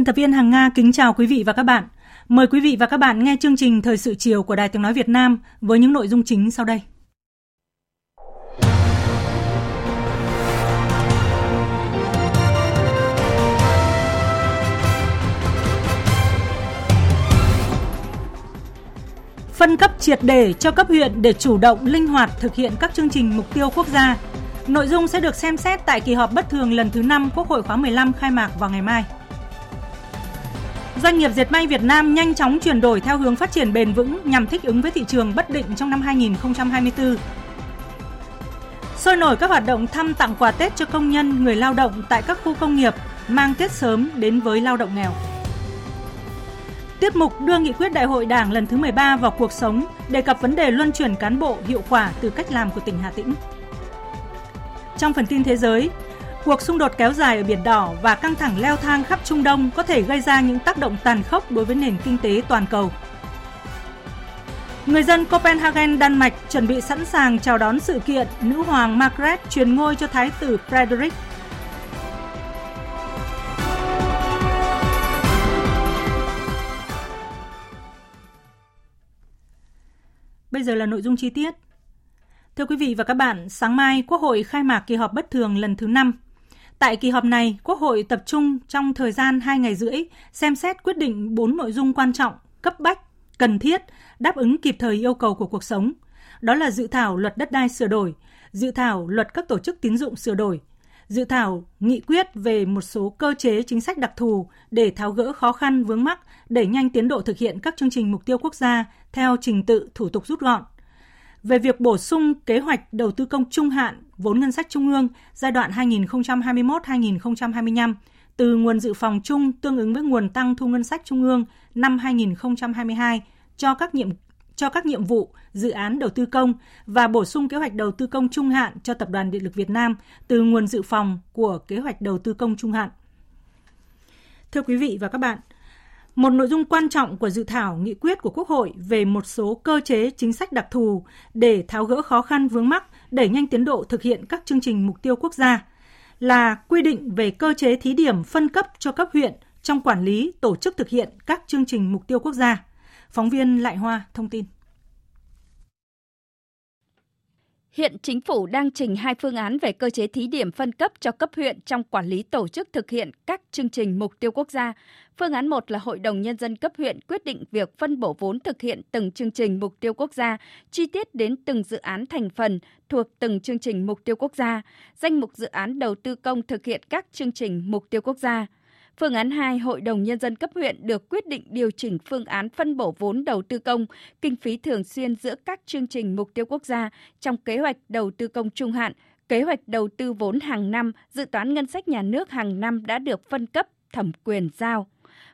Biên tập viên Hằng Nga kính chào quý vị và các bạn. Mời quý vị và các bạn nghe chương trình Thời sự chiều của Đài Tiếng Nói Việt Nam với những nội dung chính sau đây. Phân cấp triệt để cho cấp huyện để chủ động, linh hoạt thực hiện các chương trình mục tiêu quốc gia. Nội dung sẽ được xem xét tại kỳ họp bất thường lần thứ 5 Quốc hội khóa 15 khai mạc vào ngày mai. Doanh nghiệp dệt may Việt Nam nhanh chóng chuyển đổi theo hướng phát triển bền vững nhằm thích ứng với thị trường bất định trong năm 2024. Sôi nổi các hoạt động thăm tặng quà Tết cho công nhân, người lao động tại các khu công nghiệp, mang Tết sớm đến với lao động nghèo. Tiếp mục đưa nghị quyết đại hội Đảng lần thứ 13 vào cuộc sống, đề cập vấn đề luân chuyển cán bộ hiệu quả từ cách làm của tỉnh Hà Tĩnh. Trong phần tin thế giới, Cuộc xung đột kéo dài ở Biển Đỏ và căng thẳng leo thang khắp Trung Đông có thể gây ra những tác động tàn khốc đối với nền kinh tế toàn cầu. Người dân Copenhagen, Đan Mạch chuẩn bị sẵn sàng chào đón sự kiện nữ hoàng Margaret truyền ngôi cho thái tử Frederick. Bây giờ là nội dung chi tiết. Thưa quý vị và các bạn, sáng mai Quốc hội khai mạc kỳ họp bất thường lần thứ 5 Tại kỳ họp này, Quốc hội tập trung trong thời gian 2 ngày rưỡi xem xét quyết định 4 nội dung quan trọng, cấp bách, cần thiết, đáp ứng kịp thời yêu cầu của cuộc sống. Đó là dự thảo luật đất đai sửa đổi, dự thảo luật các tổ chức tín dụng sửa đổi, dự thảo nghị quyết về một số cơ chế chính sách đặc thù để tháo gỡ khó khăn vướng mắc, đẩy nhanh tiến độ thực hiện các chương trình mục tiêu quốc gia theo trình tự thủ tục rút gọn – về việc bổ sung kế hoạch đầu tư công trung hạn vốn ngân sách trung ương giai đoạn 2021-2025 từ nguồn dự phòng chung tương ứng với nguồn tăng thu ngân sách trung ương năm 2022 cho các nhiệm cho các nhiệm vụ dự án đầu tư công và bổ sung kế hoạch đầu tư công trung hạn cho Tập đoàn Điện lực Việt Nam từ nguồn dự phòng của kế hoạch đầu tư công trung hạn. Thưa quý vị và các bạn, một nội dung quan trọng của dự thảo nghị quyết của Quốc hội về một số cơ chế chính sách đặc thù để tháo gỡ khó khăn vướng mắc, đẩy nhanh tiến độ thực hiện các chương trình mục tiêu quốc gia là quy định về cơ chế thí điểm phân cấp cho cấp huyện trong quản lý tổ chức thực hiện các chương trình mục tiêu quốc gia. Phóng viên Lại Hoa thông tin. Hiện chính phủ đang trình hai phương án về cơ chế thí điểm phân cấp cho cấp huyện trong quản lý tổ chức thực hiện các chương trình mục tiêu quốc gia. Phương án 1 là Hội đồng Nhân dân cấp huyện quyết định việc phân bổ vốn thực hiện từng chương trình mục tiêu quốc gia, chi tiết đến từng dự án thành phần thuộc từng chương trình mục tiêu quốc gia, danh mục dự án đầu tư công thực hiện các chương trình mục tiêu quốc gia. Phương án 2, Hội đồng Nhân dân cấp huyện được quyết định điều chỉnh phương án phân bổ vốn đầu tư công, kinh phí thường xuyên giữa các chương trình mục tiêu quốc gia trong kế hoạch đầu tư công trung hạn, kế hoạch đầu tư vốn hàng năm, dự toán ngân sách nhà nước hàng năm đã được phân cấp thẩm quyền giao.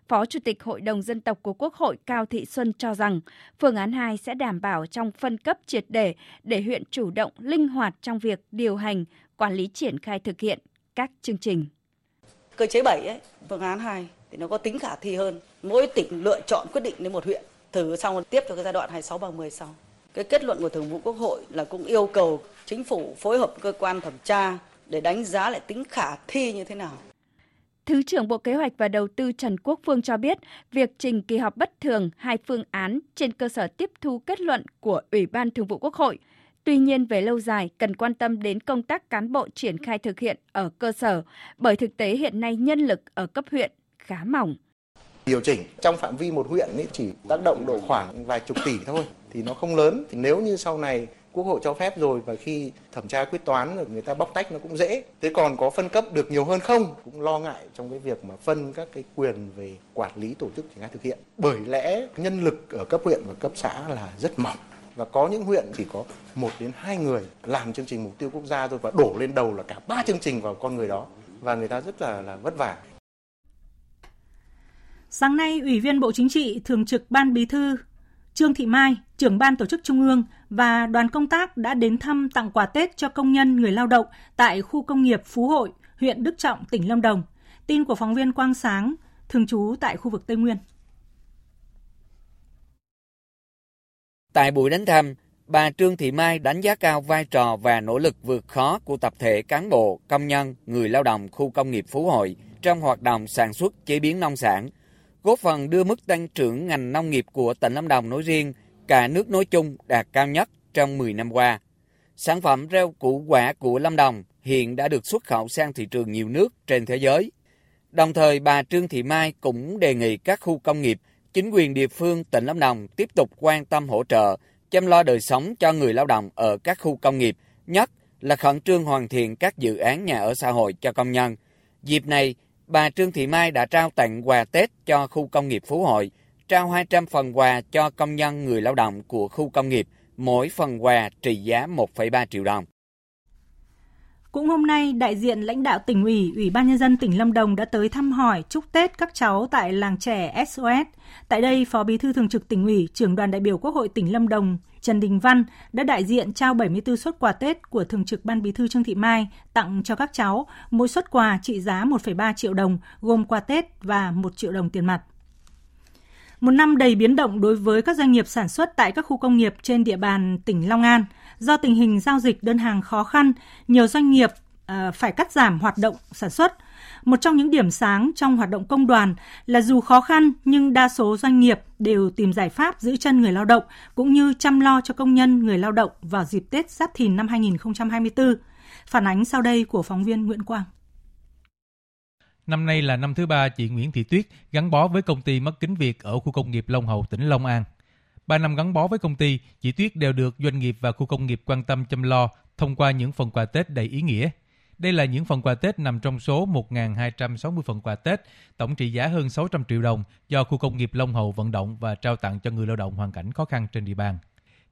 Phó Chủ tịch Hội đồng Dân tộc của Quốc hội Cao Thị Xuân cho rằng phương án 2 sẽ đảm bảo trong phân cấp triệt để để huyện chủ động, linh hoạt trong việc điều hành, quản lý triển khai thực hiện các chương trình. Cơ chế 7 ấy, phương án 2 thì nó có tính khả thi hơn. Mỗi tỉnh lựa chọn quyết định đến một huyện, thử xong tiếp cho cái giai đoạn 26 30 sau. Cái kết luận của Thường vụ Quốc hội là cũng yêu cầu chính phủ phối hợp cơ quan thẩm tra để đánh giá lại tính khả thi như thế nào. Thứ trưởng Bộ Kế hoạch và Đầu tư Trần Quốc Phương cho biết, việc trình kỳ họp bất thường hai phương án trên cơ sở tiếp thu kết luận của Ủy ban Thường vụ Quốc hội. Tuy nhiên về lâu dài cần quan tâm đến công tác cán bộ triển khai thực hiện ở cơ sở, bởi thực tế hiện nay nhân lực ở cấp huyện khá mỏng. Điều chỉnh trong phạm vi một huyện ấy chỉ tác động độ khoảng vài chục tỷ thôi thì nó không lớn. Thì nếu như sau này quốc hội cho phép rồi và khi thẩm tra quyết toán rồi người ta bóc tách nó cũng dễ thế còn có phân cấp được nhiều hơn không cũng lo ngại trong cái việc mà phân các cái quyền về quản lý tổ chức triển khai thực hiện bởi lẽ nhân lực ở cấp huyện và cấp xã là rất mỏng và có những huyện chỉ có một đến hai người làm chương trình mục tiêu quốc gia thôi và đổ lên đầu là cả ba chương trình vào con người đó và người ta rất là là vất vả. Sáng nay, Ủy viên Bộ Chính trị, Thường trực Ban Bí thư Trương Thị Mai, trưởng ban tổ chức Trung ương và đoàn công tác đã đến thăm tặng quà Tết cho công nhân người lao động tại khu công nghiệp Phú Hội, huyện Đức Trọng, tỉnh Lâm Đồng. Tin của phóng viên Quang Sáng, thường trú tại khu vực Tây Nguyên. Tại buổi đến thăm, bà Trương Thị Mai đánh giá cao vai trò và nỗ lực vượt khó của tập thể cán bộ, công nhân, người lao động khu công nghiệp Phú Hội trong hoạt động sản xuất chế biến nông sản, góp phần đưa mức tăng trưởng ngành nông nghiệp của tỉnh Lâm Đồng nói riêng, cả nước nói chung đạt cao nhất trong 10 năm qua. Sản phẩm rau củ quả của Lâm Đồng hiện đã được xuất khẩu sang thị trường nhiều nước trên thế giới. Đồng thời, bà Trương Thị Mai cũng đề nghị các khu công nghiệp, chính quyền địa phương tỉnh Lâm Đồng tiếp tục quan tâm hỗ trợ, chăm lo đời sống cho người lao động ở các khu công nghiệp, nhất là khẩn trương hoàn thiện các dự án nhà ở xã hội cho công nhân. Dịp này, bà Trương Thị Mai đã trao tặng quà Tết cho khu công nghiệp Phú Hội, trao 200 phần quà cho công nhân người lao động của khu công nghiệp, mỗi phần quà trị giá 1,3 triệu đồng. Cũng hôm nay, đại diện lãnh đạo tỉnh ủy, Ủy ban Nhân dân tỉnh Lâm Đồng đã tới thăm hỏi, chúc Tết các cháu tại làng trẻ SOS. Tại đây, Phó Bí thư Thường trực tỉnh ủy, trưởng đoàn đại biểu Quốc hội tỉnh Lâm Đồng Trần Đình Văn đã đại diện trao 74 suất quà Tết của Thường trực Ban Bí thư Trương Thị Mai tặng cho các cháu, mỗi suất quà trị giá 1,3 triệu đồng, gồm quà Tết và 1 triệu đồng tiền mặt. Một năm đầy biến động đối với các doanh nghiệp sản xuất tại các khu công nghiệp trên địa bàn tỉnh Long An. Do tình hình giao dịch đơn hàng khó khăn, nhiều doanh nghiệp ờ, phải cắt giảm hoạt động sản xuất. Một trong những điểm sáng trong hoạt động công đoàn là dù khó khăn nhưng đa số doanh nghiệp đều tìm giải pháp giữ chân người lao động cũng như chăm lo cho công nhân người lao động vào dịp Tết Giáp Thìn năm 2024. Phản ánh sau đây của phóng viên Nguyễn Quang. Năm nay là năm thứ ba chị Nguyễn Thị Tuyết gắn bó với công ty mất kính Việt ở khu công nghiệp Long Hậu, tỉnh Long An. 3 năm gắn bó với công ty, chị Tuyết đều được doanh nghiệp và khu công nghiệp quan tâm chăm lo thông qua những phần quà Tết đầy ý nghĩa. Đây là những phần quà Tết nằm trong số 1.260 phần quà Tết, tổng trị giá hơn 600 triệu đồng do khu công nghiệp Long Hậu vận động và trao tặng cho người lao động hoàn cảnh khó khăn trên địa bàn.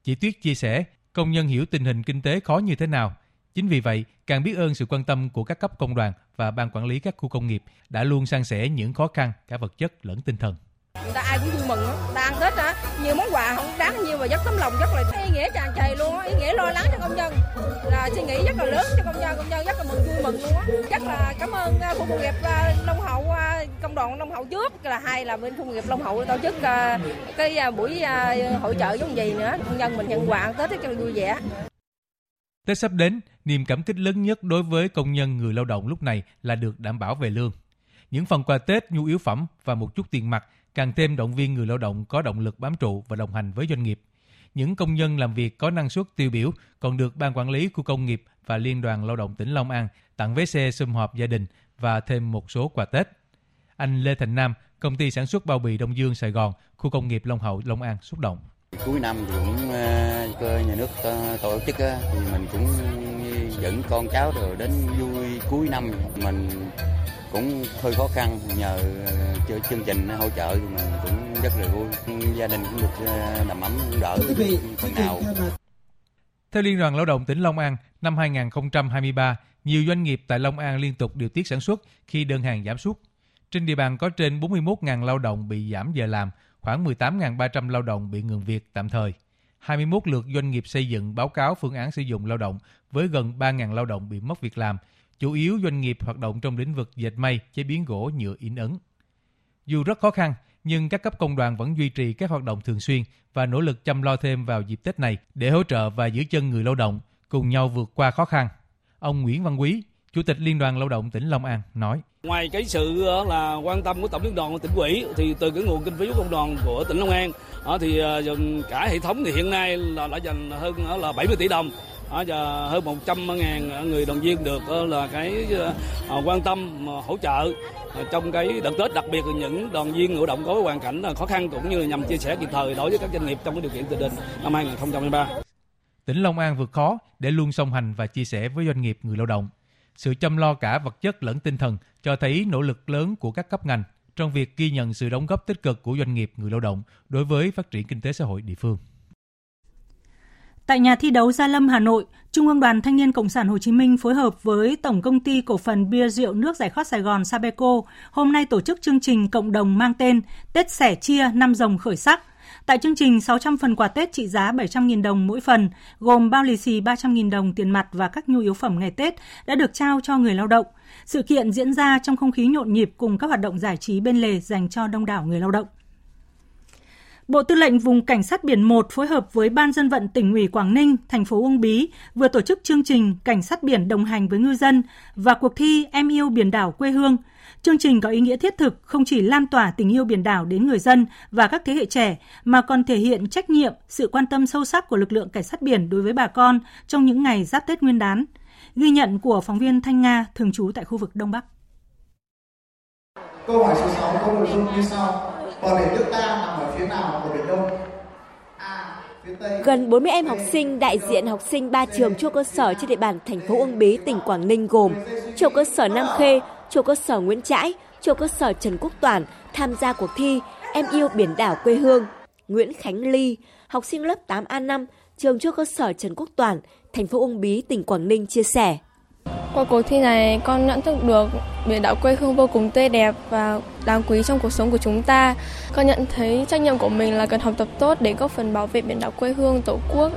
Chị Tuyết chia sẻ, công nhân hiểu tình hình kinh tế khó như thế nào. Chính vì vậy, càng biết ơn sự quan tâm của các cấp công đoàn và ban quản lý các khu công nghiệp đã luôn san sẻ những khó khăn cả vật chất lẫn tinh thần người ta ai cũng vui mừng lắm. Ta ăn tết á nhiều món quà không đáng nhiều mà rất tấm lòng rất là ý nghĩa tràn trề luôn ý nghĩa lo lắng cho công nhân. Là suy nghĩ rất là lớn cho công nhân. Công nhân rất là mừng vui mừng luôn á. Rất là cảm ơn à, khu công nghiệp à, Long Hậu à, công đoàn Long Hậu trước. Là hai là bên khu công nghiệp Long Hậu tổ chức cái buổi hội trợ giống gì nữa. Công nhân mình nhận quà ăn tết rất là vui vẻ. Tết sắp đến, niềm cảm kích lớn nhất đối với công nhân người lao động lúc này là được đảm bảo về lương. Những phần quà Tết, nhu yếu phẩm và một chút tiền mặt càng thêm động viên người lao động có động lực bám trụ và đồng hành với doanh nghiệp. Những công nhân làm việc có năng suất tiêu biểu còn được Ban Quản lý Khu công nghiệp và Liên đoàn Lao động tỉnh Long An tặng vé xe sum họp gia đình và thêm một số quà Tết. Anh Lê Thành Nam, công ty sản xuất bao bì Đông Dương Sài Gòn, khu công nghiệp Long Hậu, Long An xúc động. Cuối năm thì cũng ờ, cơ nhà nước ờ, tổ chức ờ, thì mình cũng dẫn con cháu rồi đến vui cuối năm mình cũng hơi khó khăn nhờ ờ, chương trình hỗ trợ thì mình cũng rất là vui gia đình cũng được ờ, đầm ấm đỡ phần nào theo Liên đoàn Lao động tỉnh Long An, năm 2023, nhiều doanh nghiệp tại Long An liên tục điều tiết sản xuất khi đơn hàng giảm sút. Trên địa bàn có trên 41.000 lao động bị giảm giờ làm, khoảng 18.300 lao động bị ngừng việc tạm thời. 21 lượt doanh nghiệp xây dựng báo cáo phương án sử dụng lao động với gần 3.000 lao động bị mất việc làm, chủ yếu doanh nghiệp hoạt động trong lĩnh vực dệt may, chế biến gỗ, nhựa in ấn. Dù rất khó khăn, nhưng các cấp công đoàn vẫn duy trì các hoạt động thường xuyên và nỗ lực chăm lo thêm vào dịp Tết này để hỗ trợ và giữ chân người lao động, cùng nhau vượt qua khó khăn. Ông Nguyễn Văn Quý, Chủ tịch Liên đoàn Lao động tỉnh Long An nói. Ngoài cái sự ờ, là quan tâm của Tổng liên đoàn tỉnh ủy thì từ cái nguồn kinh phí của công đoàn của tỉnh Long An ờ, thì ờ, cả hệ thống thì hiện nay là đã dành hơn là 70 tỷ đồng giờ hơn 100 ngàn người đoàn viên được ờ, là cái ờ, ờ, quan tâm hỗ trợ trong cái đợt Tết, đặc biệt là những đoàn viên người động có hoàn cảnh khó khăn cũng như là nhằm chia sẻ kịp thời đối với các doanh nghiệp trong cái điều kiện tình hình năm 2023. tỉnh Long An vượt khó để luôn song hành và chia sẻ với doanh nghiệp người lao động. Sự chăm lo cả vật chất lẫn tinh thần cho thấy nỗ lực lớn của các cấp ngành trong việc ghi nhận sự đóng góp tích cực của doanh nghiệp người lao động đối với phát triển kinh tế xã hội địa phương. Tại nhà thi đấu Gia Lâm, Hà Nội, Trung ương Đoàn Thanh niên Cộng sản Hồ Chí Minh phối hợp với Tổng công ty cổ phần bia rượu nước giải khát Sài Gòn Sabeco hôm nay tổ chức chương trình cộng đồng mang tên Tết sẻ chia năm rồng khởi sắc. Tại chương trình, 600 phần quà Tết trị giá 700.000 đồng mỗi phần, gồm bao lì xì 300.000 đồng tiền mặt và các nhu yếu phẩm ngày Tết đã được trao cho người lao động. Sự kiện diễn ra trong không khí nhộn nhịp cùng các hoạt động giải trí bên lề dành cho đông đảo người lao động. Bộ Tư lệnh Vùng Cảnh sát Biển 1 phối hợp với Ban dân vận tỉnh ủy Quảng Ninh, thành phố Uông Bí vừa tổ chức chương trình Cảnh sát biển đồng hành với ngư dân và cuộc thi Em yêu biển đảo quê hương. Chương trình có ý nghĩa thiết thực không chỉ lan tỏa tình yêu biển đảo đến người dân và các thế hệ trẻ mà còn thể hiện trách nhiệm, sự quan tâm sâu sắc của lực lượng cảnh sát biển đối với bà con trong những ngày giáp Tết Nguyên đán. Ghi nhận của phóng viên Thanh Nga thường trú tại khu vực Đông Bắc. Câu hỏi số 6 có nội dung như sau bờ biển nước ta phía nào của biển Đông? Gần 40 em học sinh đại diện học sinh ba trường trung cơ sở trên địa bàn thành phố Uông Bí, tỉnh Quảng Ninh gồm trung cơ sở Nam Khê, trung cơ sở Nguyễn Trãi, trung cơ sở Trần Quốc Toản tham gia cuộc thi Em yêu biển đảo quê hương. Nguyễn Khánh Ly, học sinh lớp 8A5, trường trung cơ sở Trần Quốc Toản, thành phố Uông Bí, tỉnh Quảng Ninh chia sẻ. Qua cuộc thi này, con nhận thức được biển đảo quê hương vô cùng tươi đẹp và đáng quý trong cuộc sống của chúng ta. Con nhận thấy trách nhiệm của mình là cần học tập tốt để góp phần bảo vệ biển đảo quê hương, tổ quốc.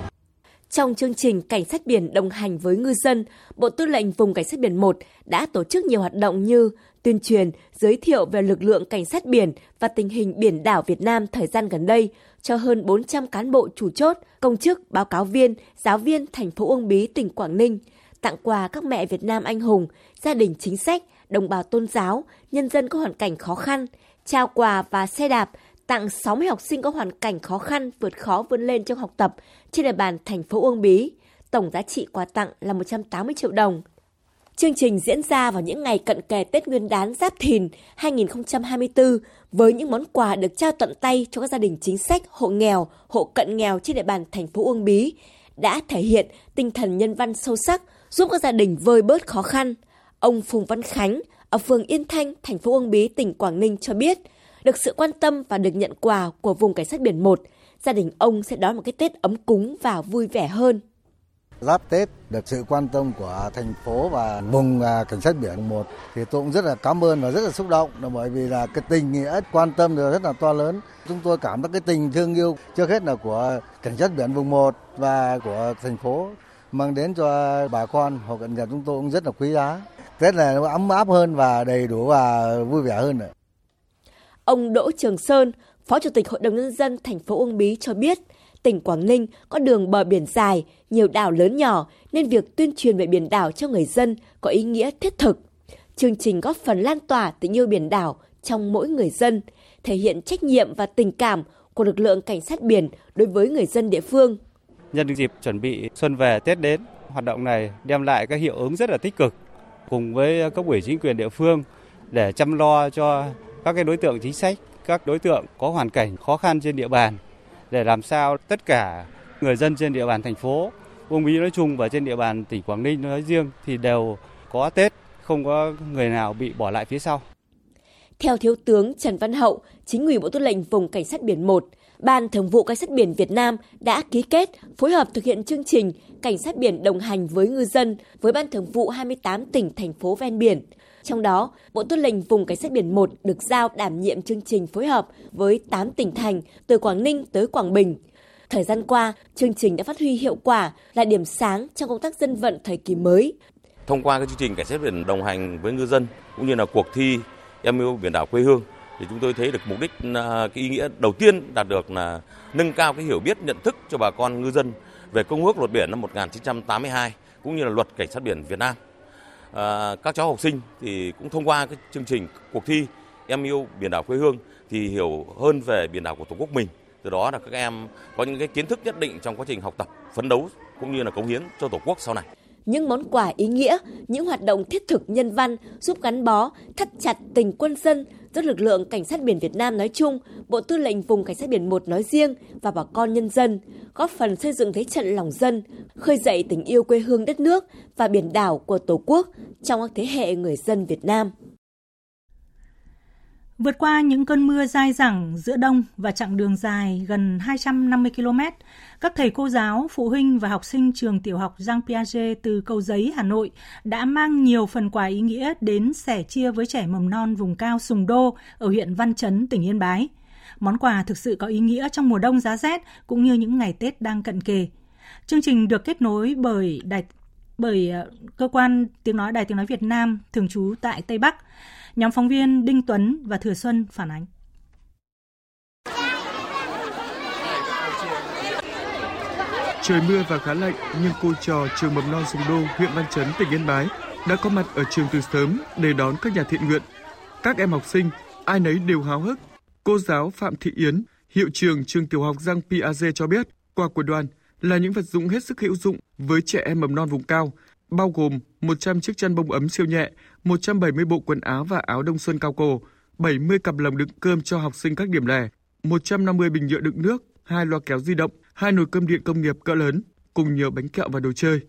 Trong chương trình Cảnh sát biển đồng hành với ngư dân, Bộ Tư lệnh Vùng Cảnh sát biển 1 đã tổ chức nhiều hoạt động như tuyên truyền, giới thiệu về lực lượng cảnh sát biển và tình hình biển đảo Việt Nam thời gian gần đây cho hơn 400 cán bộ chủ chốt, công chức, báo cáo viên, giáo viên thành phố Uông Bí, tỉnh Quảng Ninh – tặng quà các mẹ Việt Nam anh hùng, gia đình chính sách, đồng bào tôn giáo, nhân dân có hoàn cảnh khó khăn, trao quà và xe đạp tặng 60 học sinh có hoàn cảnh khó khăn vượt khó vươn lên trong học tập trên địa bàn thành phố Uông Bí. Tổng giá trị quà tặng là 180 triệu đồng. Chương trình diễn ra vào những ngày cận kề Tết Nguyên đán Giáp Thìn 2024 với những món quà được trao tận tay cho các gia đình chính sách, hộ nghèo, hộ cận nghèo trên địa bàn thành phố Uông Bí đã thể hiện tinh thần nhân văn sâu sắc, giúp các gia đình vơi bớt khó khăn. Ông Phùng Văn Khánh ở phường Yên Thanh, thành phố Uông Bí, tỉnh Quảng Ninh cho biết, được sự quan tâm và được nhận quà của vùng cảnh sát biển 1, gia đình ông sẽ đón một cái Tết ấm cúng và vui vẻ hơn. Giáp Tết được sự quan tâm của thành phố và vùng à, cảnh sát biển 1 thì tôi cũng rất là cảm ơn và rất là xúc động là bởi vì là cái tình nghĩa quan tâm rất là to lớn. Chúng tôi cảm thấy cái tình thương yêu trước hết là của cảnh sát biển vùng 1 và của thành phố mang đến cho bà con hộ cận nghèo chúng tôi cũng rất là quý giá. Tết này nó ấm áp hơn và đầy đủ và vui vẻ hơn. Nữa. Ông Đỗ Trường Sơn, Phó Chủ tịch Hội đồng Nhân dân thành phố Uông Bí cho biết, tỉnh Quảng Ninh có đường bờ biển dài, nhiều đảo lớn nhỏ nên việc tuyên truyền về biển đảo cho người dân có ý nghĩa thiết thực. Chương trình góp phần lan tỏa tình yêu biển đảo trong mỗi người dân, thể hiện trách nhiệm và tình cảm của lực lượng cảnh sát biển đối với người dân địa phương. Nhân dịp chuẩn bị xuân về Tết đến, hoạt động này đem lại các hiệu ứng rất là tích cực cùng với cấp ủy chính quyền địa phương để chăm lo cho các cái đối tượng chính sách, các đối tượng có hoàn cảnh khó khăn trên địa bàn để làm sao tất cả người dân trên địa bàn thành phố Uông Bí nói chung và trên địa bàn tỉnh Quảng Ninh nói riêng thì đều có Tết, không có người nào bị bỏ lại phía sau. Theo Thiếu tướng Trần Văn Hậu, chính ủy Bộ Tư lệnh Vùng Cảnh sát biển 1, Ban Thường vụ Cảnh sát biển Việt Nam đã ký kết phối hợp thực hiện chương trình Cảnh sát biển đồng hành với ngư dân với Ban Thường vụ 28 tỉnh thành phố ven biển. Trong đó, Bộ Tư lệnh Vùng Cảnh sát biển 1 được giao đảm nhiệm chương trình phối hợp với 8 tỉnh thành từ Quảng Ninh tới Quảng Bình. Thời gian qua, chương trình đã phát huy hiệu quả là điểm sáng trong công tác dân vận thời kỳ mới. Thông qua cái chương trình cảnh sát biển đồng hành với ngư dân cũng như là cuộc thi em yêu biển đảo quê hương thì chúng tôi thấy được mục đích à, cái ý nghĩa đầu tiên đạt được là nâng cao cái hiểu biết nhận thức cho bà con ngư dân về công ước luật biển năm 1982 cũng như là luật cảnh sát biển Việt Nam. À, các cháu học sinh thì cũng thông qua cái chương trình cuộc thi em yêu biển đảo quê hương thì hiểu hơn về biển đảo của tổ quốc mình. Từ đó là các em có những cái kiến thức nhất định trong quá trình học tập, phấn đấu cũng như là cống hiến cho tổ quốc sau này những món quà ý nghĩa, những hoạt động thiết thực nhân văn giúp gắn bó, thắt chặt tình quân dân, giữa lực lượng cảnh sát biển Việt Nam nói chung, Bộ Tư lệnh Vùng Cảnh sát biển 1 nói riêng và bà con nhân dân góp phần xây dựng thế trận lòng dân, khơi dậy tình yêu quê hương đất nước và biển đảo của Tổ quốc trong các thế hệ người dân Việt Nam. Vượt qua những cơn mưa dai dẳng giữa đông và chặng đường dài gần 250 km, các thầy cô giáo, phụ huynh và học sinh trường tiểu học Giang Piaget từ Cầu Giấy, Hà Nội đã mang nhiều phần quà ý nghĩa đến sẻ chia với trẻ mầm non vùng cao Sùng Đô ở huyện Văn Chấn, tỉnh Yên Bái. Món quà thực sự có ý nghĩa trong mùa đông giá rét cũng như những ngày Tết đang cận kề. Chương trình được kết nối bởi đài bởi ờ, cơ quan tiếng nói Đài tiếng nói Việt Nam thường trú tại Tây Bắc. Nhóm phóng viên Đinh Tuấn và Thừa Xuân phản ánh. Trời mưa và khá lạnh, nhưng cô trò trường mầm non Sùng Đô, huyện Văn Chấn, tỉnh Yên Bái đã có mặt ở trường từ sớm để đón các nhà thiện nguyện. Các em học sinh, ai nấy đều háo hức. Cô giáo Phạm Thị Yến, hiệu trường trường tiểu học Giang Piaget cho biết, quà của đoàn là những vật dụng hết sức hữu dụng với trẻ em mầm non vùng cao, bao gồm 100 chiếc chăn bông ấm siêu nhẹ, 170 bộ quần áo và áo đông xuân cao cổ, 70 cặp lồng đựng cơm cho học sinh các điểm lẻ, 150 bình nhựa đựng nước, hai loa kéo di động, hai nồi cơm điện công nghiệp cỡ lớn, cùng nhiều bánh kẹo và đồ chơi.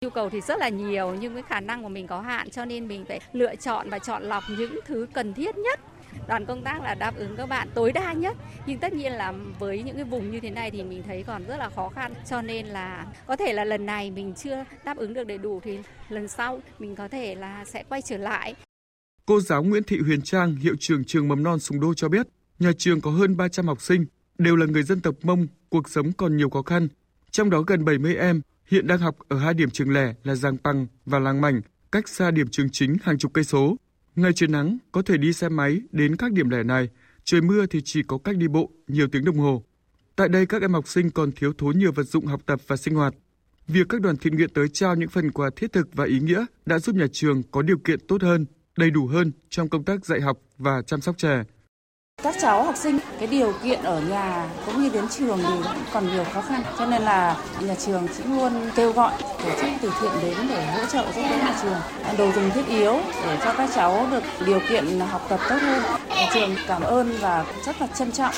Nhu cầu thì rất là nhiều nhưng cái khả năng của mình có hạn cho nên mình phải lựa chọn và chọn lọc những thứ cần thiết nhất đoàn công tác là đáp ứng các bạn tối đa nhất nhưng tất nhiên là với những cái vùng như thế này thì mình thấy còn rất là khó khăn cho nên là có thể là lần này mình chưa đáp ứng được đầy đủ thì lần sau mình có thể là sẽ quay trở lại Cô giáo Nguyễn Thị Huyền Trang, hiệu trưởng trường mầm non Sùng Đô cho biết, nhà trường có hơn 300 học sinh, đều là người dân tộc Mông, cuộc sống còn nhiều khó khăn. Trong đó gần 70 em hiện đang học ở hai điểm trường lẻ là Giang Păng và Làng Mảnh, cách xa điểm trường chính hàng chục cây số. Ngày trời nắng, có thể đi xe máy đến các điểm lẻ này, trời mưa thì chỉ có cách đi bộ nhiều tiếng đồng hồ. Tại đây các em học sinh còn thiếu thốn nhiều vật dụng học tập và sinh hoạt. Việc các đoàn thiện nguyện tới trao những phần quà thiết thực và ý nghĩa đã giúp nhà trường có điều kiện tốt hơn, đầy đủ hơn trong công tác dạy học và chăm sóc trẻ. Các cháu học sinh cái điều kiện ở nhà cũng như đến trường thì cũng còn nhiều khó khăn cho nên là nhà trường cũng luôn kêu gọi tổ chức từ thiện đến để hỗ trợ giúp đỡ nhà trường đồ dùng thiết yếu để cho các cháu được điều kiện học tập tốt hơn. Nhà trường cảm ơn và rất là trân trọng.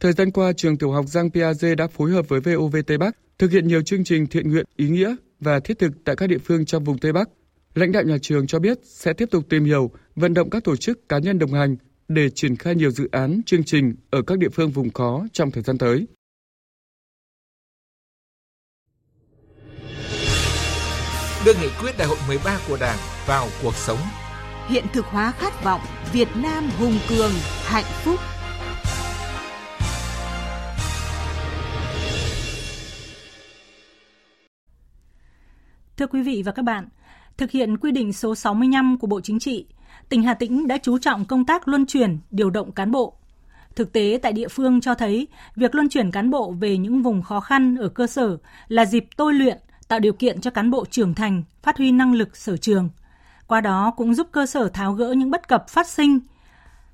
Thời gian qua, trường tiểu học Giang Piaget đã phối hợp với VOV Tây Bắc thực hiện nhiều chương trình thiện nguyện ý nghĩa và thiết thực tại các địa phương trong vùng Tây Bắc. Lãnh đạo nhà trường cho biết sẽ tiếp tục tìm hiểu, vận động các tổ chức cá nhân đồng hành để triển khai nhiều dự án, chương trình ở các địa phương vùng khó trong thời gian tới. Đưa nghị quyết đại hội 13 của Đảng vào cuộc sống. Hiện thực hóa khát vọng Việt Nam hùng cường, hạnh phúc. Thưa quý vị và các bạn, thực hiện quy định số 65 của Bộ Chính trị, tỉnh Hà Tĩnh đã chú trọng công tác luân chuyển, điều động cán bộ. Thực tế tại địa phương cho thấy, việc luân chuyển cán bộ về những vùng khó khăn ở cơ sở là dịp tôi luyện, tạo điều kiện cho cán bộ trưởng thành, phát huy năng lực sở trường. Qua đó cũng giúp cơ sở tháo gỡ những bất cập phát sinh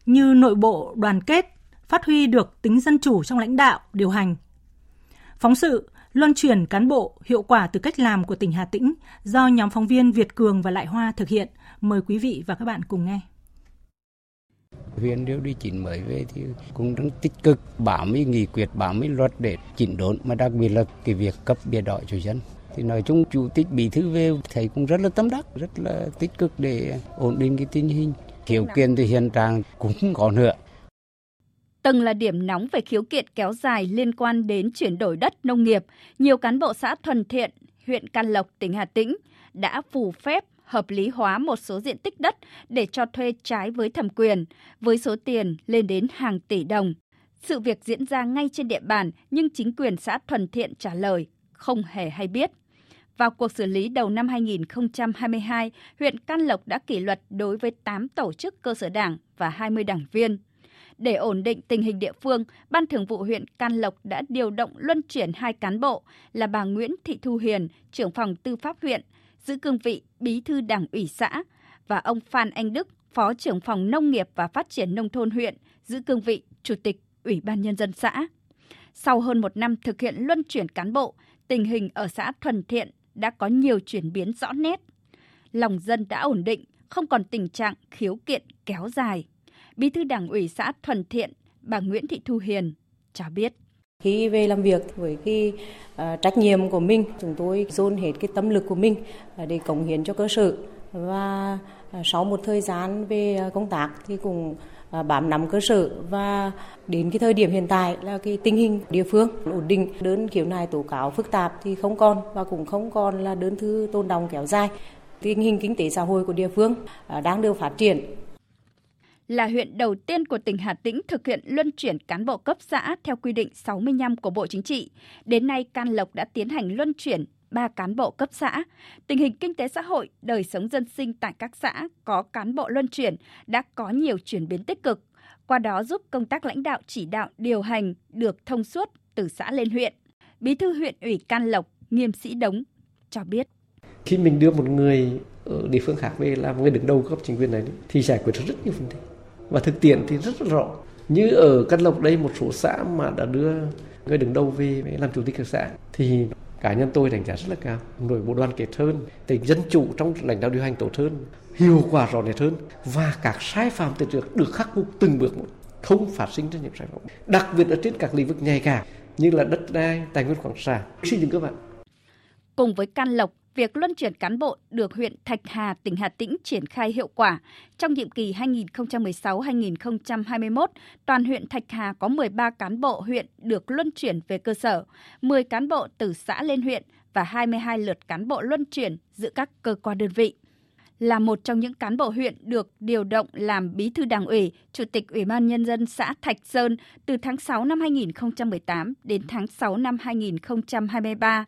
như nội bộ đoàn kết, phát huy được tính dân chủ trong lãnh đạo, điều hành. Phóng sự luân chuyển cán bộ hiệu quả từ cách làm của tỉnh Hà Tĩnh do nhóm phóng viên Việt Cường và Lại Hoa thực hiện. Mời quý vị và các bạn cùng nghe. Huyện nếu đi chỉnh mới về thì cũng rất tích cực bám mấy nghị quyết bám mấy luật để chỉnh đốn mà đặc biệt là cái việc cấp bia đỏ cho dân. Thì nói chung chủ tịch bí thư về thầy cũng rất là tâm đắc rất là tích cực để ổn định cái tình hình. Khiếu kiện thì hiện trạng cũng có nữa. Từng là điểm nóng về khiếu kiện kéo dài liên quan đến chuyển đổi đất nông nghiệp, nhiều cán bộ xã Thuần Thiện, huyện Can Lộc, tỉnh Hà Tĩnh đã phù phép hợp lý hóa một số diện tích đất để cho thuê trái với thẩm quyền, với số tiền lên đến hàng tỷ đồng. Sự việc diễn ra ngay trên địa bàn nhưng chính quyền xã Thuần Thiện trả lời không hề hay biết. Vào cuộc xử lý đầu năm 2022, huyện Can Lộc đã kỷ luật đối với 8 tổ chức cơ sở đảng và 20 đảng viên. Để ổn định tình hình địa phương, Ban Thường vụ huyện Can Lộc đã điều động luân chuyển hai cán bộ là bà Nguyễn Thị Thu Hiền, trưởng phòng tư pháp huyện, giữ cương vị bí thư đảng ủy xã, và ông Phan Anh Đức, phó trưởng phòng nông nghiệp và phát triển nông thôn huyện, giữ cương vị chủ tịch ủy ban nhân dân xã. Sau hơn một năm thực hiện luân chuyển cán bộ, tình hình ở xã Thuần Thiện đã có nhiều chuyển biến rõ nét. Lòng dân đã ổn định, không còn tình trạng khiếu kiện kéo dài. Bí thư Đảng ủy xã Thuần Thiện, bà Nguyễn Thị Thu Hiền cho biết. Khi về làm việc với cái à, trách nhiệm của mình, chúng tôi dồn hết cái tâm lực của mình à, để cống hiến cho cơ sở. Và à, sau một thời gian về công tác thì cũng bám nắm cơ sở. Và đến cái thời điểm hiện tại là cái tình hình địa phương ổn định đơn khiếu nại tố cáo phức tạp thì không còn và cũng không còn là đơn thư tôn đồng kéo dài. Tình hình kinh tế xã hội của địa phương đang được phát triển là huyện đầu tiên của tỉnh Hà Tĩnh thực hiện luân chuyển cán bộ cấp xã theo quy định 65 của Bộ Chính trị. Đến nay, Can Lộc đã tiến hành luân chuyển 3 cán bộ cấp xã. Tình hình kinh tế xã hội, đời sống dân sinh tại các xã có cán bộ luân chuyển đã có nhiều chuyển biến tích cực, qua đó giúp công tác lãnh đạo chỉ đạo điều hành được thông suốt từ xã lên huyện. Bí thư huyện ủy Can Lộc, Nghiêm Sĩ Đống cho biết. Khi mình đưa một người ở địa phương khác về làm người đứng đầu cấp chính quyền này thì giải quyết rất nhiều vấn đề và thực tiễn thì rất, rất rõ. Như ở Căn Lộc đây một số xã mà đã đưa người đứng đầu về làm chủ tịch các xã thì cá nhân tôi đánh giá rất là cao. Nội bộ đoàn kết hơn tính dân chủ trong lãnh đạo điều hành tốt hơn hiệu quả rõ nét hơn và các sai phạm từ trước được khắc phục từng bước một không phát sinh ra những sai phạm. Đặc biệt ở trên các lĩnh vực nhạy cảm như là đất đai tài nguyên khoáng sản xây dựng các bạn cùng với Can Lộc việc luân chuyển cán bộ được huyện Thạch Hà, tỉnh Hà Tĩnh triển khai hiệu quả. Trong nhiệm kỳ 2016-2021, toàn huyện Thạch Hà có 13 cán bộ huyện được luân chuyển về cơ sở, 10 cán bộ từ xã lên huyện và 22 lượt cán bộ luân chuyển giữa các cơ quan đơn vị là một trong những cán bộ huyện được điều động làm bí thư đảng ủy, chủ tịch Ủy ban Nhân dân xã Thạch Sơn từ tháng 6 năm 2018 đến tháng 6 năm 2023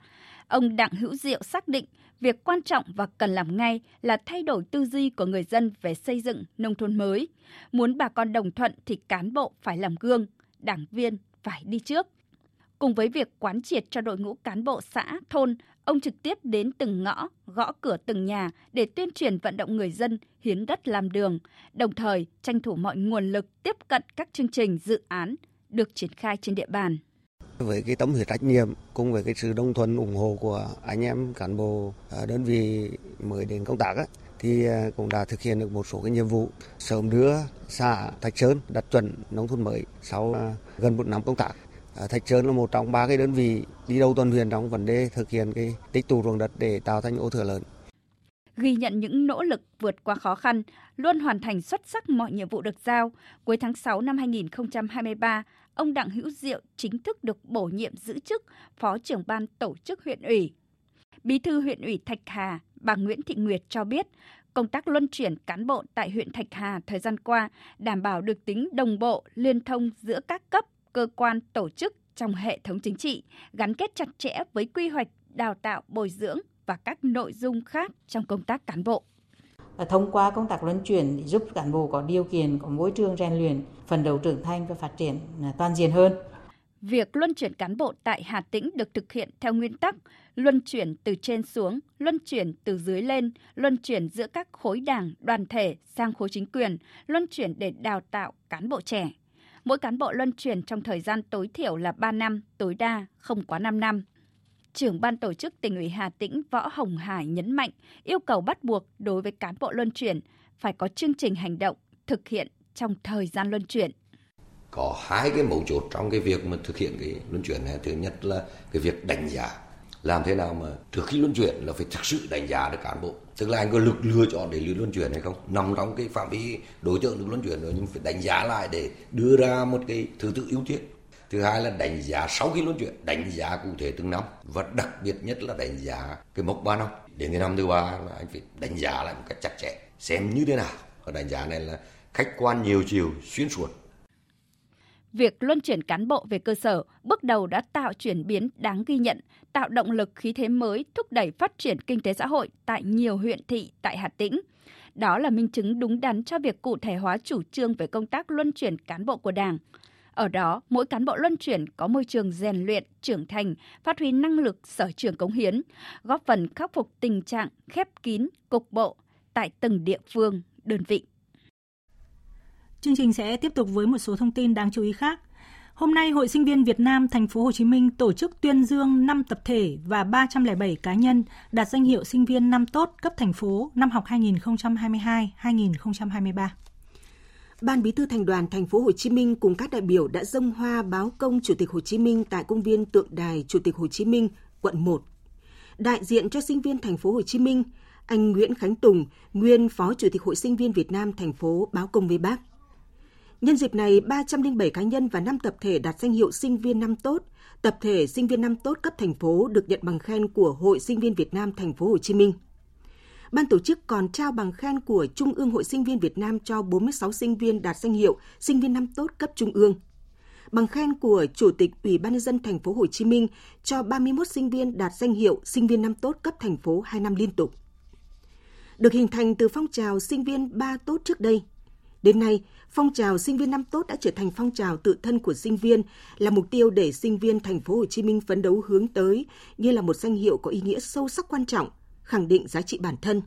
ông Đặng Hữu Diệu xác định việc quan trọng và cần làm ngay là thay đổi tư duy của người dân về xây dựng nông thôn mới. Muốn bà con đồng thuận thì cán bộ phải làm gương, đảng viên phải đi trước. Cùng với việc quán triệt cho đội ngũ cán bộ xã, thôn, ông trực tiếp đến từng ngõ, gõ cửa từng nhà để tuyên truyền vận động người dân hiến đất làm đường, đồng thời tranh thủ mọi nguồn lực tiếp cận các chương trình dự án được triển khai trên địa bàn. Với cái tấm huyết trách nhiệm cùng với cái sự đồng thuận ủng hộ của anh em cán bộ à, đơn vị mới đến công tác thì à, cũng đã thực hiện được một số cái nhiệm vụ sớm đưa xã Thạch Sơn đặt chuẩn nông thôn mới sau à, gần một năm công tác. Thạch Sơn là một trong ba cái đơn vị đi đầu toàn huyện trong vấn đề thực hiện cái tích tụ ruộng đất để tạo thành ô thừa lớn ghi nhận những nỗ lực vượt qua khó khăn, luôn hoàn thành xuất sắc mọi nhiệm vụ được giao. Cuối tháng 6 năm 2023, ông Đặng Hữu Diệu chính thức được bổ nhiệm giữ chức Phó trưởng ban tổ chức huyện ủy. Bí thư huyện ủy Thạch Hà, bà Nguyễn Thị Nguyệt cho biết, công tác luân chuyển cán bộ tại huyện Thạch Hà thời gian qua đảm bảo được tính đồng bộ, liên thông giữa các cấp, cơ quan, tổ chức trong hệ thống chính trị, gắn kết chặt chẽ với quy hoạch, đào tạo, bồi dưỡng và các nội dung khác trong công tác cán bộ. Thông qua công tác luân chuyển giúp cán bộ có điều kiện, có môi trường rèn luyện, phần đầu trưởng thành và phát triển à, toàn diện hơn. Việc luân chuyển cán bộ tại Hà Tĩnh được thực hiện theo nguyên tắc luân chuyển từ trên xuống, luân chuyển từ dưới lên, luân chuyển giữa các khối đảng, đoàn thể sang khối chính quyền, luân chuyển để đào tạo cán bộ trẻ. Mỗi cán bộ luân chuyển trong thời gian tối thiểu là 3 năm, tối đa không quá 5 năm trưởng ban tổ chức tỉnh ủy Hà Tĩnh Võ Hồng Hải nhấn mạnh, yêu cầu bắt buộc đối với cán bộ luân chuyển phải có chương trình hành động, thực hiện trong thời gian luân chuyển. Có hai cái mấu chốt trong cái việc mà thực hiện cái luân chuyển này. Thứ nhất là cái việc đánh giá. Làm thế nào mà trước khi luân chuyển là phải thực sự đánh giá được cán bộ. Tức là anh có lực lựa chọn để luân chuyển hay không. Nằm trong cái phạm vi đối tượng được luân chuyển rồi nhưng phải đánh giá lại để đưa ra một cái thứ tự ưu tiên thứ hai là đánh giá sau khi luân chuyển đánh giá cụ thể từng năm và đặc biệt nhất là đánh giá cái mốc ba năm đến cái năm thứ ba là anh phải đánh giá lại một cách chặt chẽ xem như thế nào và đánh giá này là khách quan nhiều chiều xuyên suốt Việc luân chuyển cán bộ về cơ sở bước đầu đã tạo chuyển biến đáng ghi nhận, tạo động lực khí thế mới thúc đẩy phát triển kinh tế xã hội tại nhiều huyện thị tại Hà Tĩnh. Đó là minh chứng đúng đắn cho việc cụ thể hóa chủ trương về công tác luân chuyển cán bộ của Đảng. Ở đó, mỗi cán bộ luân chuyển có môi trường rèn luyện, trưởng thành, phát huy năng lực sở trường cống hiến, góp phần khắc phục tình trạng khép kín, cục bộ tại từng địa phương, đơn vị. Chương trình sẽ tiếp tục với một số thông tin đáng chú ý khác. Hôm nay, Hội Sinh viên Việt Nam Thành phố Hồ Chí Minh tổ chức tuyên dương 5 tập thể và 307 cá nhân đạt danh hiệu sinh viên năm tốt cấp thành phố năm học 2022-2023. Ban Bí thư Thành đoàn Thành phố Hồ Chí Minh cùng các đại biểu đã dâng hoa báo công Chủ tịch Hồ Chí Minh tại công viên tượng đài Chủ tịch Hồ Chí Minh, quận 1. Đại diện cho sinh viên Thành phố Hồ Chí Minh, anh Nguyễn Khánh Tùng, nguyên Phó Chủ tịch Hội Sinh viên Việt Nam thành phố báo công với bác. Nhân dịp này, 307 cá nhân và 5 tập thể đạt danh hiệu sinh viên năm tốt, tập thể sinh viên năm tốt cấp thành phố được nhận bằng khen của Hội Sinh viên Việt Nam thành phố Hồ Chí Minh. Ban tổ chức còn trao bằng khen của Trung ương Hội Sinh viên Việt Nam cho 46 sinh viên đạt danh hiệu sinh viên năm tốt cấp trung ương. Bằng khen của Chủ tịch Ủy ban nhân dân thành phố Hồ Chí Minh cho 31 sinh viên đạt danh hiệu sinh viên năm tốt cấp thành phố 2 năm liên tục. Được hình thành từ phong trào sinh viên ba tốt trước đây, Đến nay, phong trào sinh viên năm tốt đã trở thành phong trào tự thân của sinh viên, là mục tiêu để sinh viên thành phố Hồ Chí Minh phấn đấu hướng tới như là một danh hiệu có ý nghĩa sâu sắc quan trọng, khẳng định giá trị bản thân.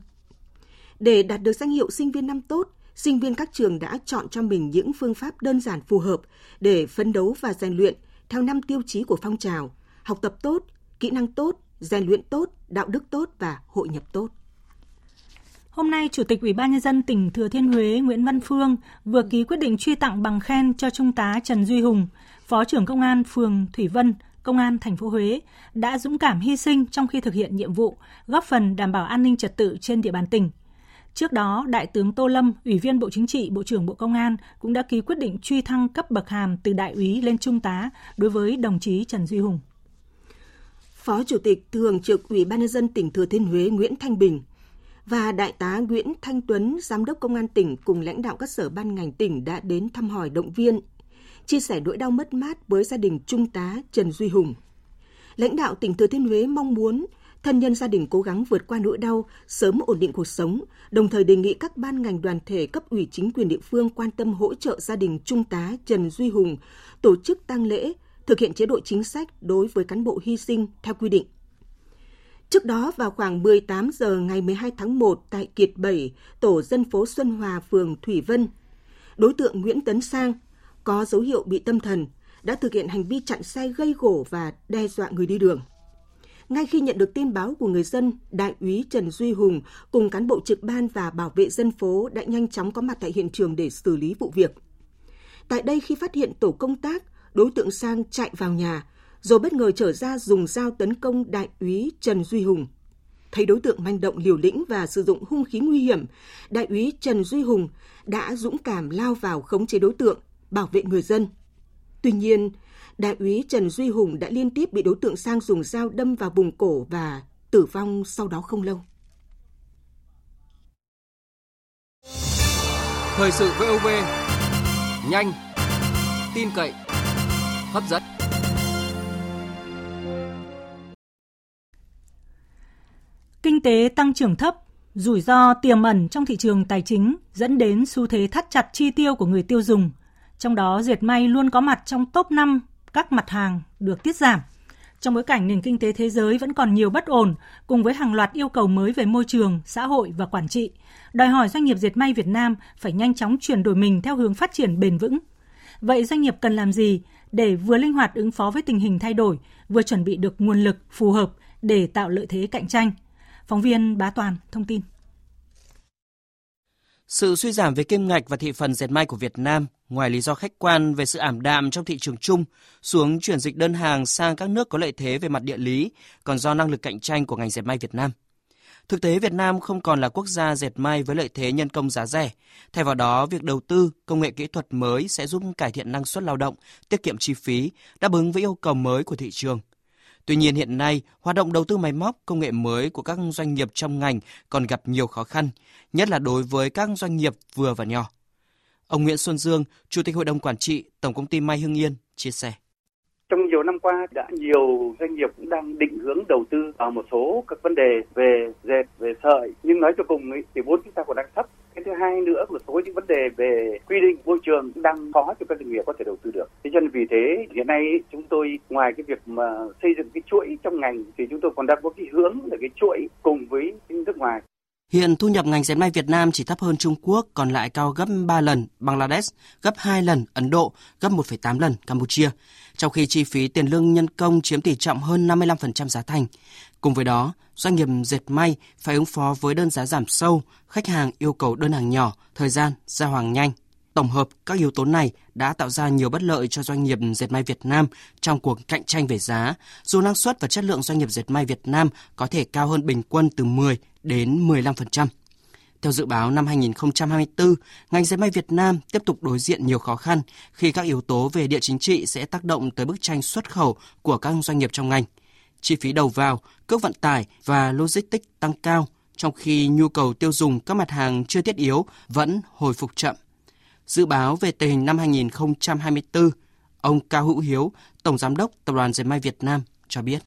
Để đạt được danh hiệu sinh viên năm tốt, sinh viên các trường đã chọn cho mình những phương pháp đơn giản phù hợp để phấn đấu và rèn luyện theo năm tiêu chí của phong trào: học tập tốt, kỹ năng tốt, rèn luyện tốt, đạo đức tốt và hội nhập tốt. Hôm nay, Chủ tịch Ủy ban nhân dân tỉnh Thừa Thiên Huế Nguyễn Văn Phương vừa ký quyết định truy tặng bằng khen cho Trung tá Trần Duy Hùng, Phó trưởng Công an phường Thủy Vân, Công an thành phố Huế đã dũng cảm hy sinh trong khi thực hiện nhiệm vụ, góp phần đảm bảo an ninh trật tự trên địa bàn tỉnh. Trước đó, Đại tướng Tô Lâm, Ủy viên Bộ Chính trị, Bộ trưởng Bộ Công an cũng đã ký quyết định truy thăng cấp bậc hàm từ đại úy lên trung tá đối với đồng chí Trần Duy Hùng. Phó Chủ tịch Thường trực Ủy ban nhân dân tỉnh Thừa Thiên Huế Nguyễn Thanh Bình và Đại tá Nguyễn Thanh Tuấn, Giám đốc Công an tỉnh cùng lãnh đạo các sở ban ngành tỉnh đã đến thăm hỏi động viên, chia sẻ nỗi đau mất mát với gia đình Trung tá Trần Duy Hùng. Lãnh đạo tỉnh Thừa Thiên Huế mong muốn thân nhân gia đình cố gắng vượt qua nỗi đau, sớm ổn định cuộc sống, đồng thời đề nghị các ban ngành đoàn thể cấp ủy chính quyền địa phương quan tâm hỗ trợ gia đình Trung tá Trần Duy Hùng tổ chức tang lễ, thực hiện chế độ chính sách đối với cán bộ hy sinh theo quy định. Trước đó vào khoảng 18 giờ ngày 12 tháng 1 tại Kiệt 7, tổ dân phố Xuân Hòa, phường Thủy Vân, đối tượng Nguyễn Tấn Sang có dấu hiệu bị tâm thần đã thực hiện hành vi chặn xe gây gổ và đe dọa người đi đường. Ngay khi nhận được tin báo của người dân, Đại úy Trần Duy Hùng cùng cán bộ trực ban và bảo vệ dân phố đã nhanh chóng có mặt tại hiện trường để xử lý vụ việc. Tại đây khi phát hiện tổ công tác, đối tượng Sang chạy vào nhà, rồi bất ngờ trở ra dùng dao tấn công đại úy Trần Duy Hùng. Thấy đối tượng manh động liều lĩnh và sử dụng hung khí nguy hiểm, đại úy Trần Duy Hùng đã dũng cảm lao vào khống chế đối tượng, bảo vệ người dân. Tuy nhiên, đại úy Trần Duy Hùng đã liên tiếp bị đối tượng sang dùng dao đâm vào vùng cổ và tử vong sau đó không lâu. Thời sự VOV, nhanh, tin cậy, hấp dẫn. Kinh tế tăng trưởng thấp, rủi ro tiềm ẩn trong thị trường tài chính dẫn đến xu thế thắt chặt chi tiêu của người tiêu dùng. Trong đó, dệt may luôn có mặt trong top 5 các mặt hàng được tiết giảm. Trong bối cảnh nền kinh tế thế giới vẫn còn nhiều bất ổn, cùng với hàng loạt yêu cầu mới về môi trường, xã hội và quản trị, đòi hỏi doanh nghiệp dệt may Việt Nam phải nhanh chóng chuyển đổi mình theo hướng phát triển bền vững. Vậy doanh nghiệp cần làm gì để vừa linh hoạt ứng phó với tình hình thay đổi, vừa chuẩn bị được nguồn lực phù hợp để tạo lợi thế cạnh tranh? Phóng viên Bá Toàn thông tin. Sự suy giảm về kim ngạch và thị phần dệt may của Việt Nam, ngoài lý do khách quan về sự ảm đạm trong thị trường chung, xuống chuyển dịch đơn hàng sang các nước có lợi thế về mặt địa lý, còn do năng lực cạnh tranh của ngành dệt may Việt Nam. Thực tế Việt Nam không còn là quốc gia dệt may với lợi thế nhân công giá rẻ. Thay vào đó, việc đầu tư công nghệ kỹ thuật mới sẽ giúp cải thiện năng suất lao động, tiết kiệm chi phí, đáp ứng với yêu cầu mới của thị trường. Tuy nhiên hiện nay, hoạt động đầu tư máy móc, công nghệ mới của các doanh nghiệp trong ngành còn gặp nhiều khó khăn, nhất là đối với các doanh nghiệp vừa và nhỏ. Ông Nguyễn Xuân Dương, Chủ tịch Hội đồng Quản trị Tổng công ty May Hưng Yên chia sẻ. Trong nhiều năm qua đã nhiều doanh nghiệp cũng đang định hướng đầu tư vào một số các vấn đề về dệt, về sợi. Nhưng nói cho cùng ý, thì vốn chúng ta còn đang thấp cái thứ hai nữa một số những vấn đề về quy định môi trường đang khó cho các doanh nghiệp có thể đầu tư được thế cho nên vì thế hiện nay chúng tôi ngoài cái việc mà xây dựng cái chuỗi trong ngành thì chúng tôi còn đang có cái hướng là cái chuỗi cùng với nước ngoài Hiện thu nhập ngành dệt may Việt Nam chỉ thấp hơn Trung Quốc, còn lại cao gấp 3 lần Bangladesh, gấp 2 lần Ấn Độ, gấp 1,8 lần Campuchia, trong khi chi phí tiền lương nhân công chiếm tỷ trọng hơn 55% giá thành. Cùng với đó, doanh nghiệp dệt may phải ứng phó với đơn giá giảm sâu, khách hàng yêu cầu đơn hàng nhỏ, thời gian, giao hàng nhanh. Tổng hợp các yếu tố này đã tạo ra nhiều bất lợi cho doanh nghiệp dệt may Việt Nam trong cuộc cạnh tranh về giá, dù năng suất và chất lượng doanh nghiệp dệt may Việt Nam có thể cao hơn bình quân từ 10 đến 15%. Theo dự báo năm 2024, ngành dệt may Việt Nam tiếp tục đối diện nhiều khó khăn khi các yếu tố về địa chính trị sẽ tác động tới bức tranh xuất khẩu của các doanh nghiệp trong ngành. Chi phí đầu vào, cước vận tải và logistics tăng cao, trong khi nhu cầu tiêu dùng các mặt hàng chưa thiết yếu vẫn hồi phục chậm. Dự báo về tình hình năm 2024, ông Cao Hữu Hiếu, Tổng Giám đốc Tập đoàn Dệt may Việt Nam cho biết.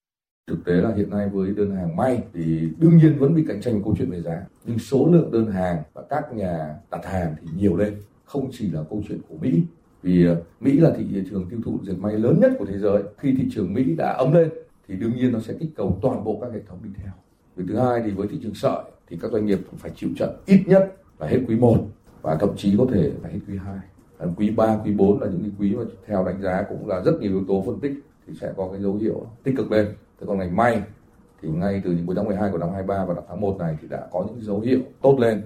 Thực tế là hiện nay với đơn hàng may thì đương nhiên vẫn bị cạnh tranh câu chuyện về giá. Nhưng số lượng đơn hàng và các nhà đặt hàng thì nhiều lên. Không chỉ là câu chuyện của Mỹ. Vì ờ, Mỹ là thị trường tiêu thụ dệt may lớn nhất của thế giới. Khi thị trường Mỹ đã ấm lên thì đương nhiên nó sẽ kích cầu toàn bộ các hệ thống đi theo. Việc thứ hai thì với thị trường sợi thì các doanh nghiệp cũng phải chịu trận ít nhất là hết quý 1 và thậm chí có thể phải hết quý 2. Quý 3, quý 4 là những cái quý mà theo đánh giá cũng là rất nhiều yếu tố phân tích thì sẽ có cái dấu hiệu tích cực lên. Thế còn ngành may thì ngay từ những cuối tháng 12 của năm 23 và tháng 1 này thì đã có những dấu hiệu tốt lên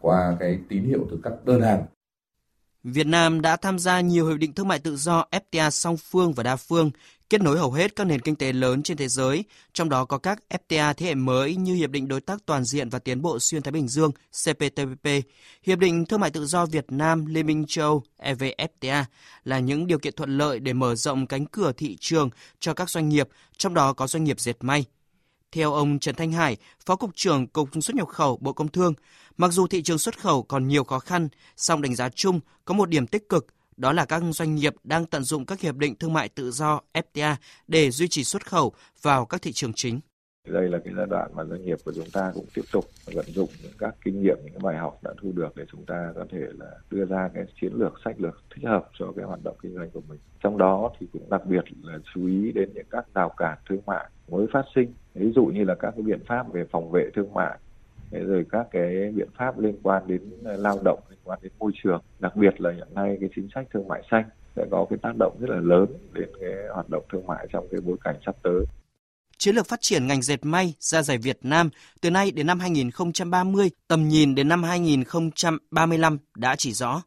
qua cái tín hiệu từ các đơn hàng. Việt Nam đã tham gia nhiều hiệp định thương mại tự do FTA song phương và đa phương, kết nối hầu hết các nền kinh tế lớn trên thế giới, trong đó có các FTA thế hệ mới như Hiệp định Đối tác Toàn diện và Tiến bộ Xuyên Thái Bình Dương CPTPP, Hiệp định Thương mại Tự do Việt Nam Liên minh châu EVFTA là những điều kiện thuận lợi để mở rộng cánh cửa thị trường cho các doanh nghiệp, trong đó có doanh nghiệp dệt may. Theo ông Trần Thanh Hải, Phó Cục trưởng Cục xuất nhập khẩu Bộ Công Thương, mặc dù thị trường xuất khẩu còn nhiều khó khăn, song đánh giá chung có một điểm tích cực đó là các doanh nghiệp đang tận dụng các hiệp định thương mại tự do FTA để duy trì xuất khẩu vào các thị trường chính. Đây là cái giai đoạn mà doanh nghiệp của chúng ta cũng tiếp tục vận dụng những các kinh nghiệm, những cái bài học đã thu được để chúng ta có thể là đưa ra cái chiến lược, sách lược thích hợp cho cái hoạt động kinh doanh của mình. Trong đó thì cũng đặc biệt là chú ý đến những các rào cản thương mại mới phát sinh, ví dụ như là các cái biện pháp về phòng vệ thương mại, rồi các cái biện pháp liên quan đến ờ, lao động liên quan đến môi trường đặc biệt là hiện nay cái chính sách thương mại xanh sẽ có cái tác động rất là lớn đến cái hoạt động thương mại trong cái bối cảnh sắp tới. Chiến lược phát triển ngành dệt may da dày Việt Nam từ nay đến năm 2030, tầm nhìn đến năm 2035 đã chỉ rõ.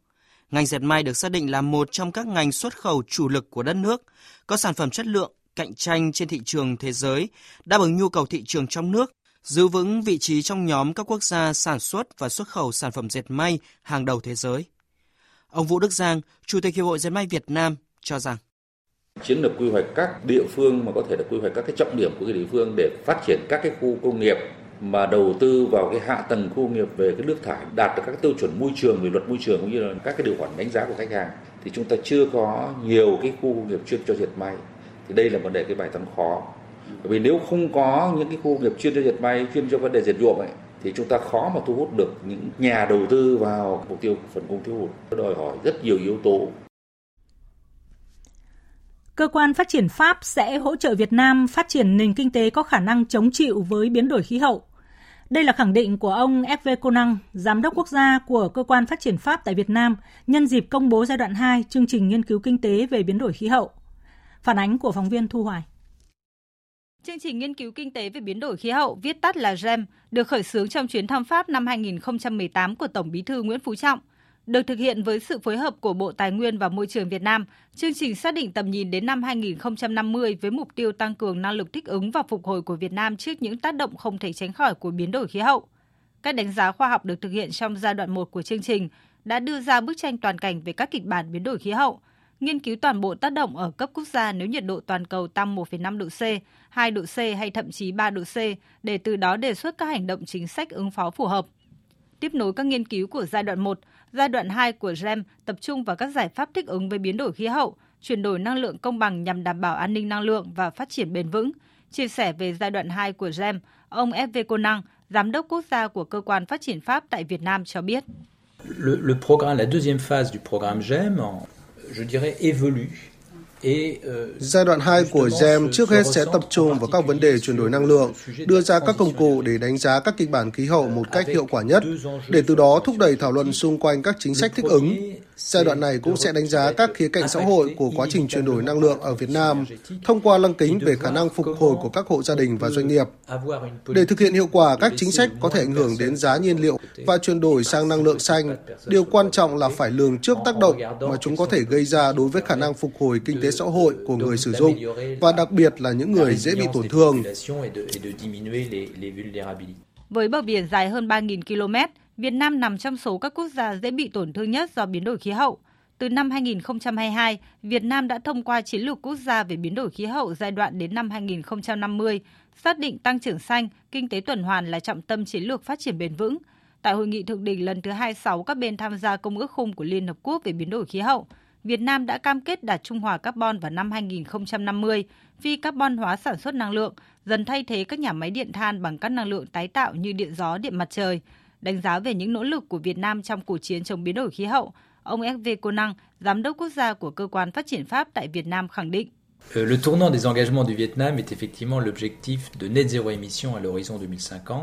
Ngành dệt may được xác định là một trong các ngành xuất khẩu chủ lực của đất nước, có sản phẩm chất lượng, cạnh tranh trên thị trường thế giới, đáp ứng nhu cầu thị trường trong nước giữ vững vị trí trong nhóm các quốc gia sản xuất và xuất khẩu sản phẩm dệt may hàng đầu thế giới. Ông Vũ Đức Giang, Chủ tịch Hiệp hội Dệt may Việt Nam cho rằng. Chiến lược quy hoạch các địa phương mà có thể là quy hoạch các cái trọng điểm của cái địa phương để phát triển các cái khu công nghiệp mà đầu tư vào cái hạ tầng khu công nghiệp về cái nước thải đạt được các tiêu chuẩn môi trường về luật môi trường cũng như là các cái điều khoản đánh giá của khách hàng thì chúng ta chưa có nhiều cái khu công nghiệp chuyên cho dệt may. Thì đây là vấn đề cái bài toán khó bởi vì nếu không có những cái khu nghiệp chuyên cho dệt may chuyên cho vấn đề dệt nhuộm ấy thì chúng ta khó mà thu hút được những nhà đầu tư vào mục tiêu phần cung thiếu hụt nó đòi hỏi rất nhiều yếu tố Cơ quan phát triển Pháp sẽ hỗ trợ Việt Nam phát triển nền kinh tế có khả năng chống chịu với biến đổi khí hậu. Đây là khẳng định của ông F.V. Conan, Giám đốc quốc gia của Cơ quan Phát triển Pháp tại Việt Nam, nhân dịp công bố giai đoạn 2 chương trình nghiên cứu kinh tế về biến đổi khí hậu. Phản ánh của phóng viên Thu Hoài. Chương trình nghiên cứu kinh tế về biến đổi khí hậu, viết tắt là GEM, được khởi xướng trong chuyến thăm Pháp năm 2018 của Tổng Bí thư Nguyễn Phú Trọng. Được thực hiện với sự phối hợp của Bộ Tài nguyên và Môi trường Việt Nam, chương trình xác định tầm nhìn đến năm 2050 với mục tiêu tăng cường năng lực thích ứng và phục hồi của Việt Nam trước những tác động không thể tránh khỏi của biến đổi khí hậu. Các đánh giá khoa học được thực hiện trong giai đoạn 1 của chương trình đã đưa ra bức tranh toàn cảnh về các kịch bản biến đổi khí hậu, nghiên cứu toàn bộ tác động ở cấp quốc gia nếu nhiệt độ toàn cầu tăng 1,5 độ C, 2 độ C hay thậm chí 3 độ C để từ đó đề xuất các hành động chính sách ứng phó phù hợp. Tiếp nối các nghiên cứu của giai đoạn 1, giai đoạn 2 của GEM tập trung vào các giải pháp thích ứng với biến đổi khí hậu, chuyển đổi năng lượng công bằng nhằm đảm bảo an ninh năng lượng và phát triển bền vững. Chia sẻ về giai đoạn 2 của GEM, ông F.V. Năng, Giám đốc quốc gia của Cơ quan Phát triển Pháp tại Việt Nam cho biết. Le, le programme, la deuxième phase du programme GEM, je dirais, évolue Giai đoạn 2 của GEM trước hết sẽ tập trung vào các vấn đề chuyển đổi năng lượng, đưa ra các công cụ để đánh giá các kịch bản khí hậu một cách hiệu quả nhất, để từ đó thúc đẩy thảo luận xung quanh các chính sách thích ứng. Giai đoạn này cũng sẽ đánh giá các khía cạnh xã hội của quá trình chuyển đổi năng lượng ở Việt Nam thông qua lăng kính về khả năng phục hồi của các hộ gia đình và doanh nghiệp. Để thực hiện hiệu quả các chính sách có thể ảnh hưởng đến giá nhiên liệu và chuyển đổi sang năng lượng xanh, điều quan trọng là phải lường trước tác động mà chúng có thể gây ra đối với khả năng phục hồi kinh tế xã hội của người sử dụng và đặc biệt là những người dễ bị tổn thương. Với bờ biển dài hơn 3.000 km, Việt Nam nằm trong số các quốc gia dễ bị tổn thương nhất do biến đổi khí hậu. Từ năm 2022, Việt Nam đã thông qua chiến lược quốc gia về biến đổi khí hậu giai đoạn đến năm 2050, xác định tăng trưởng xanh, kinh tế tuần hoàn là trọng tâm chiến lược phát triển bền vững. Tại hội nghị thượng đỉnh lần thứ 26 các bên tham gia Công ước khung của Liên Hợp Quốc về biến đổi khí hậu, Việt Nam đã cam kết đạt trung hòa carbon vào năm 2050, phi carbon hóa sản xuất năng lượng, dần thay thế các nhà máy điện than bằng các năng lượng tái tạo như điện gió, điện mặt trời. Đánh giá về những nỗ lực của Việt Nam trong cuộc chiến chống biến đổi khí hậu, ông SV Cô Năng, giám đốc quốc gia của cơ quan phát triển Pháp tại Việt Nam khẳng định. Euh, le tournant des engagements du Vietnam est effectivement l'objectif de net zéro émission à l'horizon 2050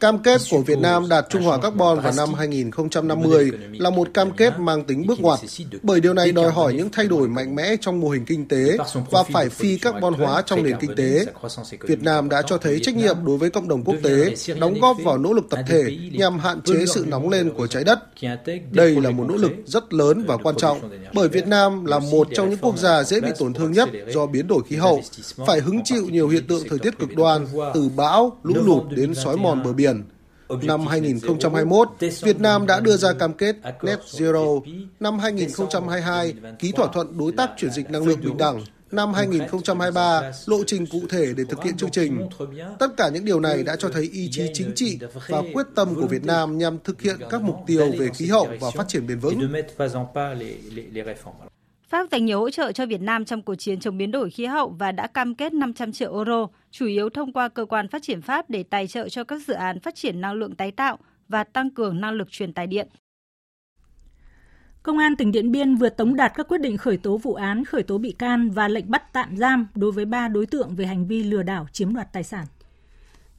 Cam kết của Việt Nam đạt trung hòa carbon vào năm 2050 là một cam kết mang tính bước ngoặt, bởi điều này đòi hỏi những thay đổi mạnh mẽ trong mô hình kinh tế và phải phi carbon hóa trong nền kinh tế. Việt Nam đã cho thấy trách nhiệm đối với cộng đồng quốc tế, đóng góp vào nỗ lực tập thể nhằm hạn chế sự nóng lên của trái đất. Đây là một nỗ lực rất lớn và quan trọng, bởi Việt Nam là một trong những quốc gia dễ bị tổn thương nhất do biến đổi khí hậu, phải hứng chịu nhiều hiện tượng thời tiết cực đoan, từ bão, lũ lụt đến sói mòn bờ biển biển. Năm 2021, Việt Nam đã đưa ra cam kết Net Zero. Năm 2022, ký thỏa thuận đối tác chuyển dịch năng lượng bình đẳng. Năm 2023, lộ trình cụ thể để thực hiện chương trình. Tất cả những điều này đã cho thấy ý chí chính trị và quyết tâm của Việt Nam nhằm thực hiện các mục tiêu về khí hậu và phát triển bền vững. Pháp dành nhiều hỗ trợ cho Việt Nam trong cuộc chiến chống biến đổi khí hậu và đã cam kết 500 triệu euro, chủ yếu thông qua cơ quan phát triển Pháp để tài trợ cho các dự án phát triển năng lượng tái tạo và tăng cường năng lực truyền tải điện. Công an tỉnh Điện Biên vừa tống đạt các quyết định khởi tố vụ án, khởi tố bị can và lệnh bắt tạm giam đối với ba đối tượng về hành vi lừa đảo chiếm đoạt tài sản.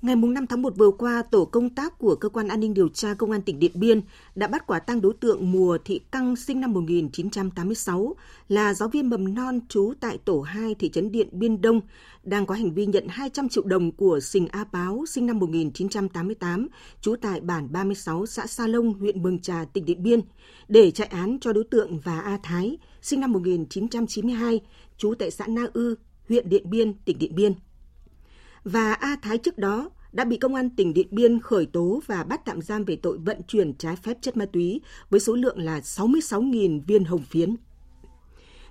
Ngày 5 tháng 1 vừa qua, tổ công tác của Cơ quan An ninh Điều tra Công an tỉnh Điện Biên đã bắt quả tang đối tượng Mùa Thị Căng sinh năm 1986, là giáo viên mầm non trú tại tổ 2 thị trấn Điện Biên Đông, đang có hành vi nhận 200 triệu đồng của Sình A Báo sinh năm 1988, trú tại bản 36 xã Sa Lông, huyện Mường Trà, tỉnh Điện Biên, để chạy án cho đối tượng và A Thái sinh năm 1992, trú tại xã Na Ư, huyện Điện Biên, tỉnh Điện Biên và A Thái trước đó đã bị công an tỉnh Điện Biên khởi tố và bắt tạm giam về tội vận chuyển trái phép chất ma túy với số lượng là 66.000 viên hồng phiến.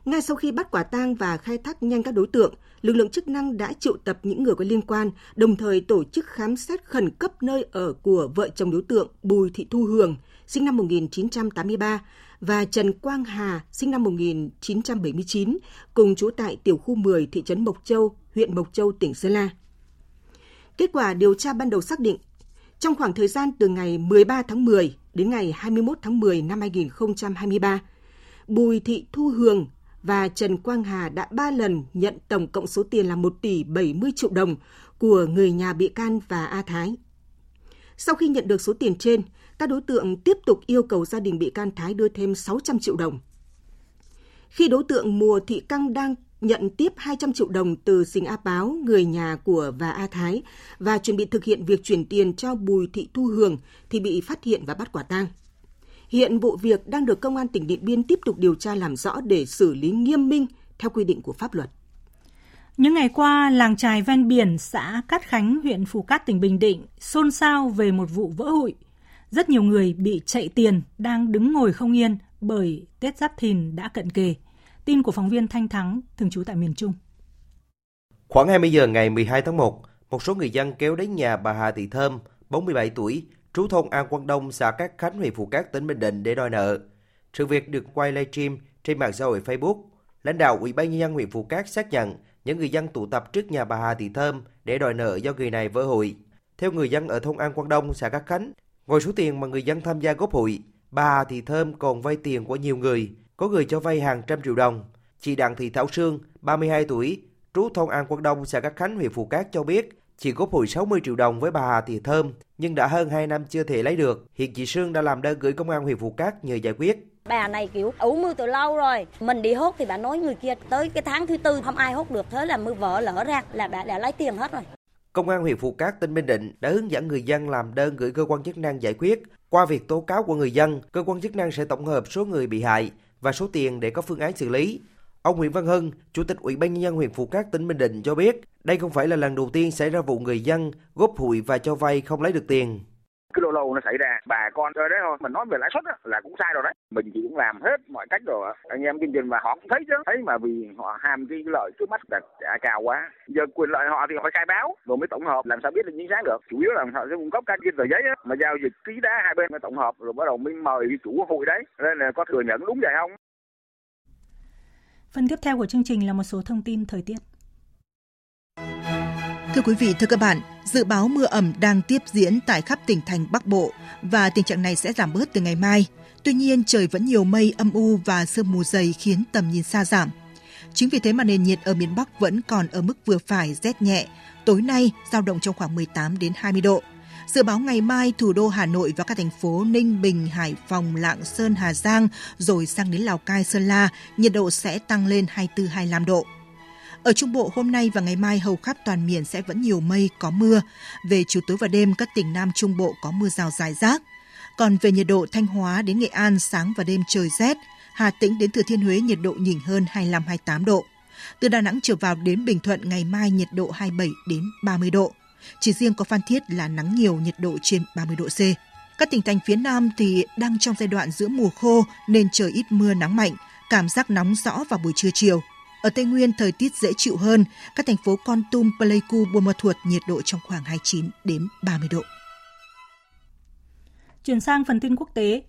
Ngay sau khi bắt quả tang và khai thác nhanh các đối tượng, lực lượng chức năng đã triệu tập những người có liên quan, đồng thời tổ chức khám xét khẩn cấp nơi ở của vợ chồng đối tượng Bùi Thị Thu Hường, sinh năm 1983, và Trần Quang Hà, sinh năm 1979, cùng trú tại tiểu khu 10 thị trấn Mộc Châu, huyện Mộc Châu, tỉnh Sơn La. Kết quả điều tra ban đầu xác định, trong khoảng thời gian từ ngày 13 tháng 10 đến ngày 21 tháng 10 năm 2023, Bùi Thị Thu Hường và Trần Quang Hà đã ba lần nhận tổng cộng số tiền là 1 tỷ 70 triệu đồng của người nhà bị can và A Thái. Sau khi nhận được số tiền trên, các đối tượng tiếp tục yêu cầu gia đình bị can Thái đưa thêm 600 triệu đồng. Khi đối tượng Mùa Thị Căng đang nhận tiếp 200 triệu đồng từ Sình A Báo, người nhà của và A Thái, và chuẩn bị thực hiện việc chuyển tiền cho Bùi Thị Thu Hường thì bị phát hiện và bắt quả tang. Hiện vụ việc đang được Công an tỉnh Điện Biên tiếp tục điều tra làm rõ để xử lý nghiêm minh theo quy định của pháp luật. Những ngày qua, làng trài ven biển xã Cát Khánh, huyện phù Cát, tỉnh Bình Định xôn xao về một vụ vỡ hụi. Rất nhiều người bị chạy tiền đang đứng ngồi không yên bởi Tết Giáp Thìn đã cận kề. Tin của phóng viên Thanh Thắng, thường trú tại miền Trung. Khoảng 20 giờ ngày 12 tháng 1, một số người dân kéo đến nhà bà Hà Thị Thơm, 47 tuổi, trú thôn An Quang Đông, xã Cát Khánh, huyện Phú Cát, tỉnh Bình Định để đòi nợ. Sự việc được quay livestream trên mạng xã hội Facebook. Lãnh đạo Ủy ban nhân dân huyện Phú Cát xác nhận những người dân tụ tập trước nhà bà Hà Thị Thơm để đòi nợ do người này vỡ hụi. Theo người dân ở thôn An Quang Đông, xã Cát Khánh, ngoài số tiền mà người dân tham gia góp hụi, bà Hà Thị Thơm còn vay tiền của nhiều người, có người cho vay hàng trăm triệu đồng. Chị Đặng Thị Thảo Sương, 32 tuổi, trú thôn An Quang Đông, xã Cát Khánh, huyện Phù Cát cho biết, chị góp hụi 60 triệu đồng với bà Hà Thị Thơm, nhưng đã hơn 2 năm chưa thể lấy được. Hiện chị Sương đã làm đơn gửi công an huyện Phù Cát nhờ giải quyết. Bà này kiểu ủ mưa từ lâu rồi. Mình đi hốt thì bà nói người kia tới cái tháng thứ tư không ai hốt được. Thế là mưa vỡ lỡ ra là bà đã lấy tiền hết rồi. Công an huyện Phù Cát, tỉnh Bình Định đã hướng dẫn người dân làm đơn gửi cơ quan chức năng giải quyết. Qua việc tố cáo của người dân, cơ quan chức năng sẽ tổng hợp số người bị hại và số tiền để có phương án xử lý. Ông Nguyễn Văn Hưng, Chủ tịch Ủy ban nhân dân huyện Phú Cát, tỉnh Bình Định cho biết, đây không phải là lần đầu tiên xảy ra vụ người dân góp hụi và cho vay không lấy được tiền cứ lâu lâu nó xảy ra. Bà con rồi đấy thôi. Mình nói về lãi suất là cũng sai rồi đấy. Mình chỉ cũng làm hết mọi cách rồi anh em kinh doanh mà họ cũng thấy chứ. Thấy mà vì họ ham cái lợi trước mắt là trả cao quá. Giờ quyền lợi họ thì họ phải khai báo. Rồi mới tổng hợp. Làm sao biết được chính xác được. Chủ yếu là họ sẽ cung cấp các cái tờ giấy mà giao dịch ký đá hai bên mới tổng hợp. Rồi bắt đầu mới mời chủ hội đấy. Nên là có thừa nhận đúng vậy không? Phần tiếp theo của chương trình là một số thông tin thời tiết. Thưa quý vị, thưa các bạn, dự báo mưa ẩm đang tiếp diễn tại khắp tỉnh thành Bắc Bộ và tình trạng này sẽ giảm bớt từ ngày mai. Tuy nhiên, trời vẫn nhiều mây âm u và sương mù dày khiến tầm nhìn xa giảm. Chính vì thế mà nền nhiệt ở miền Bắc vẫn còn ở mức vừa phải rét nhẹ, tối nay giao động trong khoảng 18 đến 20 độ. Dự báo ngày mai thủ đô Hà Nội và các thành phố Ninh Bình, Hải Phòng, Lạng Sơn, Hà Giang rồi sang đến Lào Cai, Sơn La, nhiệt độ sẽ tăng lên 24-25 độ. Ở Trung Bộ hôm nay và ngày mai hầu khắp toàn miền sẽ vẫn nhiều mây, có mưa. Về chiều tối và đêm các tỉnh Nam Trung Bộ có mưa rào rải rác. Còn về nhiệt độ Thanh Hóa đến Nghệ An sáng và đêm trời rét, Hà Tĩnh đến Thừa Thiên Huế nhiệt độ nhỉnh hơn 25-28 độ. Từ Đà Nẵng trở vào đến Bình Thuận ngày mai nhiệt độ 27 đến 30 độ. Chỉ riêng có Phan Thiết là nắng nhiều nhiệt độ trên 30 độ C. Các tỉnh thành phía Nam thì đang trong giai đoạn giữa mùa khô nên trời ít mưa nắng mạnh, cảm giác nóng rõ vào buổi trưa chiều. Ở Tây Nguyên thời tiết dễ chịu hơn, các thành phố Con Tum, Pleiku, Buôn Ma Thuột nhiệt độ trong khoảng 29 đến 30 độ. Chuyển sang phần tin quốc tế,